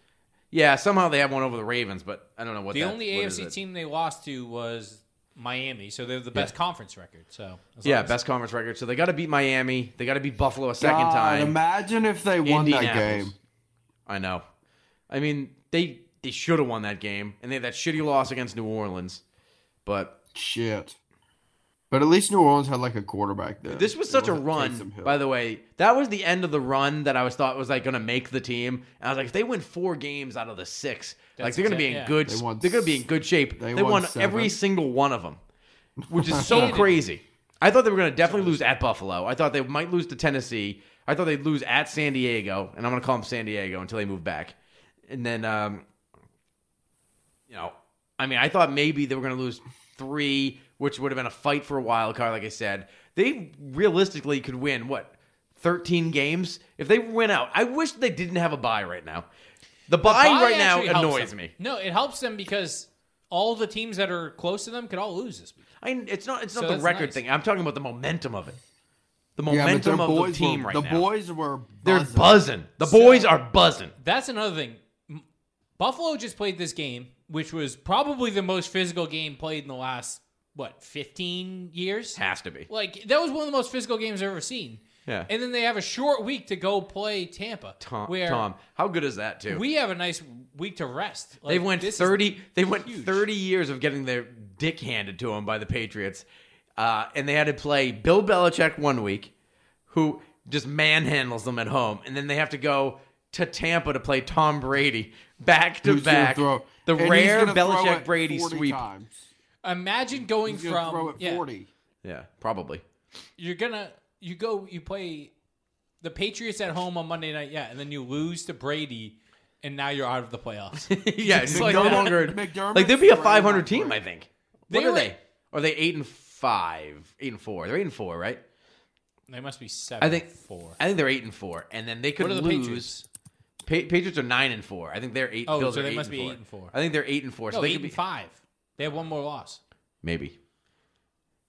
S1: Yeah, somehow they have one over the Ravens, but I don't know what.
S2: the
S1: that-
S2: only
S1: what
S2: AFC team they lost to was Miami, so they're the best conference record. So
S1: Yeah,
S2: long as-
S1: best conference record. So they got to beat Miami. They got to beat Buffalo a second
S9: God,
S1: time.
S9: Imagine if they won that game.
S1: I know. I mean, they they should have won that game, and they had that shitty loss against New Orleans. But
S9: Shit. But at least New Orleans had like a quarterback there.
S1: this was such a run. By the way, that was the end of the run that I was thought was like going to make the team. And I was like, if they win four games out of the six, like they're going to be in
S2: yeah.
S1: good.
S9: They won
S1: They're going to be in good shape.
S9: they
S1: They,
S9: won
S1: won, every single one of them, which is so [LAUGHS] crazy. I thought they were going to definitely lose at Buffalo. I thought they might lose to Tennessee. I thought they'd lose at San Diego, and I'm going to call them San Diego until they move back. And then, um, you know, I mean, I thought maybe they were going to lose three, which would have been a fight for a wild card. Like I said, they realistically could win what 13 games if they win out. I wish they didn't have a bye right now. The bye,
S2: Bye
S1: right now annoys me.
S2: No, it helps them because all the teams that are close to them could all lose this week.
S1: I mean, it's not it's
S2: So
S1: not the record
S2: nice.
S1: thing. I'm talking about the momentum of it. The momentum
S9: their
S1: of the team
S9: were,
S1: right
S9: the
S1: now.
S9: boys were
S1: They're
S9: buzzing.
S1: buzzing. The
S2: So-
S1: boys are buzzing.
S2: That's another thing. Buffalo just played this game, which was probably the most physical game played in the last what 15 years.
S1: Has to be.
S2: Like that was one of the most physical games I've ever seen.
S1: Yeah.
S2: And then they have a short week to go play Tampa.
S1: Tom,
S2: where
S1: Tom, how good is that too?
S2: we have a nice week to rest. Like,
S1: they went 30 they went 30 years of getting their dick handed to them by the Patriots. Uh, and they had to play Bill Belichick one week, who just manhandles them at home, and then they have to go to Tampa to play Tom Brady back to
S9: Who's
S1: back. the
S9: and
S1: rare
S9: gonna throw
S1: Belichick Brady sweep.
S9: times.
S2: Imagine going
S9: He's gonna
S2: from
S9: throw it
S2: yeah,
S9: 40.
S1: Yeah, probably.
S2: you're gonna you go you play the Patriots at home on Monday night, yeah, and then you lose to Brady, and now you're out of the playoffs. [LAUGHS]
S1: yeah,
S2: Just
S1: it's
S2: like
S1: no
S2: that.
S1: longer
S9: McDermott's
S1: like they'd be a
S9: right
S1: 500
S9: about
S1: team,
S9: right.
S1: I think.
S2: They
S1: What are
S2: were-
S1: they? Are they eight and five? Eight and four. They're eight and four, right?
S2: They must be seven.
S1: I think
S2: four.
S1: I think they're eight and four, and then they could
S2: What are the
S1: lose.
S2: Patriots?
S1: Pa- Patriots are nine and four. I think they're eight.
S2: Oh,
S1: Bills
S2: so
S1: are
S2: they
S1: eight
S2: must
S1: and
S2: be
S1: four.
S2: eight and four.
S1: I think they're eight and four.
S2: No,
S1: so they
S2: eight
S1: could
S2: and
S1: be
S2: five. They have one more loss.
S1: maybe.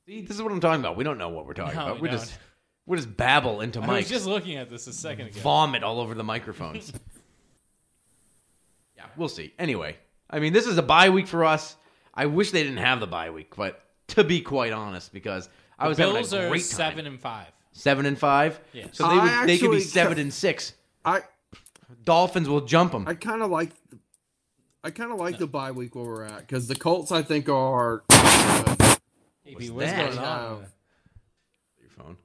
S1: See, this is what I'm talking about. We don't know what we're talking
S2: No,
S1: about.
S2: we
S1: We just
S2: don't.
S1: we just babble into
S2: I was
S1: mics,
S2: just looking at this a second ago.
S1: vomit all over the microphones. [LAUGHS] yeah, we'll see. Anyway, I mean, this is a bye week for us. I wish they didn't have the bye week, but to be quite honest, because I was
S2: Bills
S1: having a
S2: are
S1: great time.
S2: seven and five.
S1: seven and five.
S2: Yeah.
S1: So they would, they could be
S9: actually
S1: seven
S9: ca-
S1: and six.
S9: I
S1: Dolphins will jump them.
S9: I kind of like I kind of like the bye week where we're at because the Colts I think are.
S2: AB,
S1: What's
S2: what's
S1: that?
S2: going on?
S1: Your phone.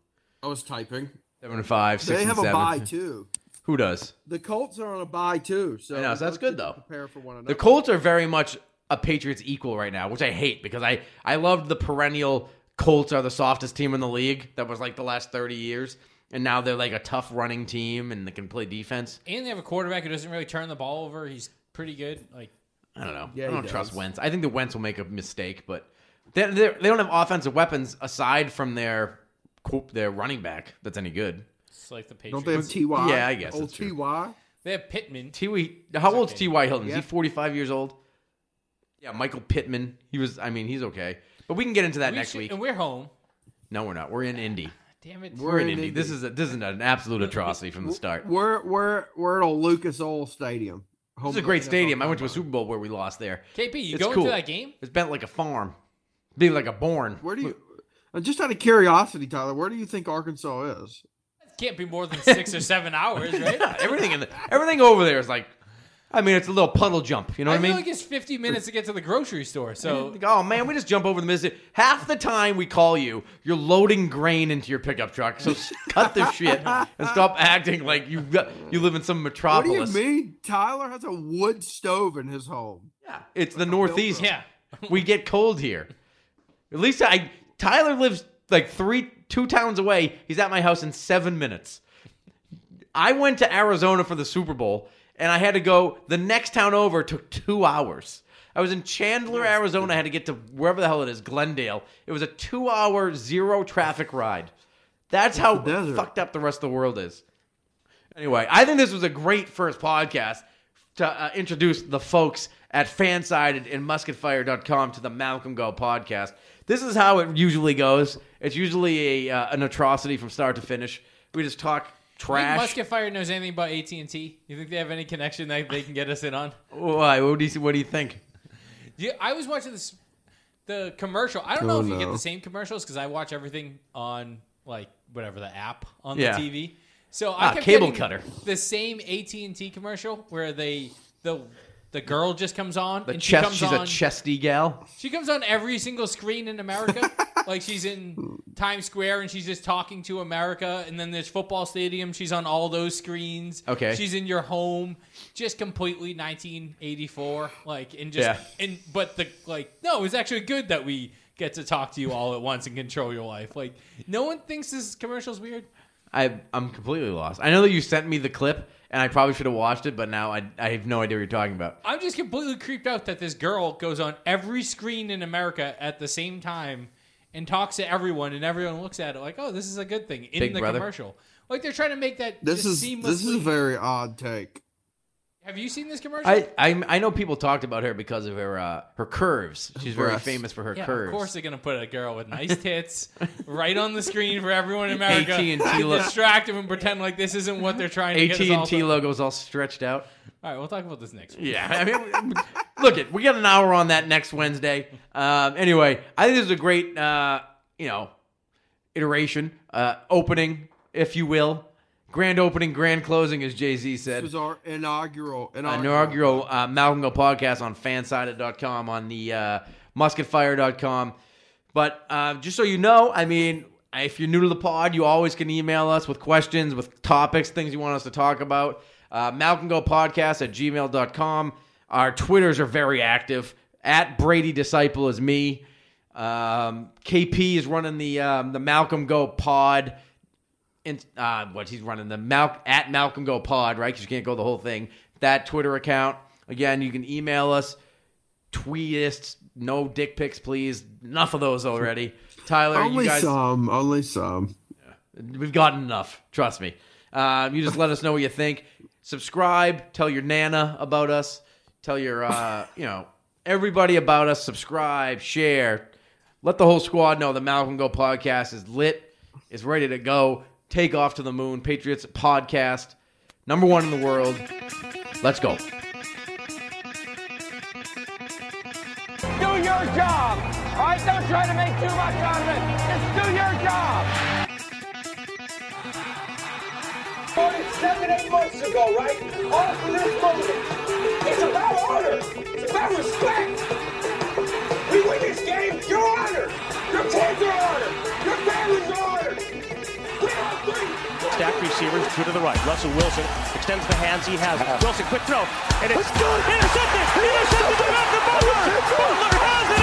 S9: I was typing.
S1: Seven and five. Six
S9: They
S1: and
S9: have a
S1: seven.
S9: bye too. [LAUGHS]
S1: Who does?
S9: The Colts are on a bye too, so
S1: I know, so that's good, though.
S9: Prepare for one another.
S1: The Colts are very much a Patriots equal right now, which I hate because I I loved the perennial Colts are the softest team in the league. That was like the last thirty years, and now they're like a tough running team and they can play defense.
S2: And they have a quarterback who doesn't really turn the ball over. He's pretty good. Like
S1: I don't know.
S9: Yeah,
S1: I don't trust
S9: does.
S1: Wentz. I think the Wentz will make a mistake, but they they're- don't have offensive weapons aside from their co- their running back that's any good.
S2: it's like the Patriots.
S9: Don't
S2: Patriots.
S9: they have Ty?
S1: Yeah, I guess
S9: Old. Ty.
S2: They have Pittman.
S1: T. How old's
S2: okay.
S1: T. Y. Hilton? Is he forty five years old? Yeah, Michael Pittman. He was. I mean, he's okay. But we can get into that
S2: We
S1: next
S2: should-
S1: week.
S2: And we're home.
S1: No, we're not. We're in Indy.
S2: Ah, damn it.
S1: We're in Indy. This is a, this is an absolute atrocity from the start.
S9: We're we're we're at a Lucas Oil Stadium.
S1: This is a great stadium. I went to a Super Bowl where we lost there.
S2: KP, you
S1: It's
S2: going
S1: cool.
S2: to that game?
S1: It's bent like a farm. Be like a barn.
S9: Where do you? uh, Just out of curiosity, Tyler, where do you think Arkansas is?
S2: It can't be more than six or seven hours, right? [LAUGHS]
S1: everything in the, everything over there is like, I mean, it's a little puddle jump. You know
S2: I
S1: what I
S2: feel
S1: mean?
S2: like it's 50 minutes to get to the grocery store. So [LAUGHS]
S1: oh man, we just jump over the Mississippi. Half the time we call you, you're loading grain into your pickup truck. So s- [LAUGHS] cut the shit and stop acting like you uh, you live in some
S9: What do
S1: metropolis.
S9: you mean? Tyler has a wood stove in his home.
S1: Yeah, it's the Northeast.
S2: Yeah. [LAUGHS]
S1: we get cold here. At least I Tyler lives like three two towns away. He's at my house in seven minutes. I went to Arizona for the Super Bowl, and I had to go. The next town over took two hours. I was in Chandler, Arizona. I had to get to wherever the hell it is, Glendale. It was a two-hour zero traffic ride. That's how fucked up the rest of the world is. Anyway, I think this was a great first podcast to uh, introduce the folks at Fansided and MusketFire.com to the Malcolm Go podcast. This is how it usually goes. It's usually a uh, an atrocity from start to finish. We just talk trash.
S2: think Musket Fire knows anything about AT and T? You think they have any connection that they can get us in on?
S1: Why? What do you What do you think?
S2: Yeah, I was watching this the commercial. I don't know
S1: Oh,
S2: if you get the same commercials because I watch everything on like whatever the app on
S1: Yeah.
S2: the TV. So
S1: Ah,
S2: I kept
S1: cable
S2: getting
S1: cutter.
S2: The same AT and T commercial where they the the girl just comes on
S1: The
S2: and she
S1: chest.
S2: comes
S1: She's
S2: on.
S1: a chesty gal.
S2: She comes on every single screen in America. [LAUGHS] like she's in Times Square and she's just talking to America. And then there's football stadium. She's on all those screens.
S1: Okay.
S2: She's in your home. Just completely 1984. Like and just
S1: Yeah.
S2: and but the like no, it's actually good that we get to talk to you all at once and control your life. Like no one thinks this commercial's weird.
S1: I I'm completely lost. I know that you sent me the clip, and I probably should have watched it, but now I I have no idea what you're talking about.
S2: I'm just completely creeped out that this girl goes on every screen in America at the same time and talks to everyone, and everyone looks at it like, "Oh, this is a good thing." In
S1: Big
S2: the
S1: brother.
S2: commercial, like they're trying to make that
S9: This
S2: just
S9: is
S2: seamlessly.
S9: this is a very odd take.
S2: Have you seen this commercial?
S1: I, I I know people talked about her because of her uh, her curves. She's very
S9: breasts.
S1: famous for her
S2: yeah,
S1: curves.
S2: of course they're gonna put a girl with nice tits [LAUGHS] right on the screen for everyone in America
S1: AT&T
S2: to
S1: lo-
S2: distract them and pretend like this isn't what they're trying to get
S1: AT and T
S2: to-
S1: logos all stretched out.
S2: All right, we'll talk about this next. week.
S1: Yeah, I mean, look it. We got an hour on that next Wednesday. Um, anyway, I think this is a great, uh, you know, iteration, uh, opening, if you will, grand opening, grand closing, as Jay Z said.
S9: This was our inaugural inaugural.
S1: inaugural uh, Malcolm Go podcast on fansided.com, on the uh, musketfire.com. But uh, just so you know, I mean, if you're new to the pod, you always can email us with questions, with topics, things you want us to talk about. Uh, Malcolm Go podcast at gmail.com. Our Twitters are very active. At Brady Disciple is me. Um, KP is running the um, the Malcolm Go pod in, uh, what he's running the Mal- at Malcolm Go Pod, right? Because you can't go the whole thing. That Twitter account. Again, you can email us, tweet us. No dick pics, please. Enough of those already. Tyler,
S9: Only
S1: you guys,
S9: some. Only some.
S1: we've gotten enough. Trust me. Um, you just let us know what you think. Subscribe. Tell your nana about us. Tell your, uh, you know, everybody about us. Subscribe. Share. Let the whole squad know the Malcolm Go podcast is lit. Is ready to go. Take off to the moon. Patriots podcast, number one in the world. Let's go.
S10: Do your job. All right, don't try to make too much out of it. Just do your job. Voted seven, eight months ago, right? All for this moment. It's about honor. It's about respect. We win this game, you're honored. Your kids are honored. Your family's honored.
S11: Stack receivers, two to the right. Russell Wilson extends the hands he has. Wilson, quick throw. And it's intercepted. Intercepted Malcolm Butler. Butler has it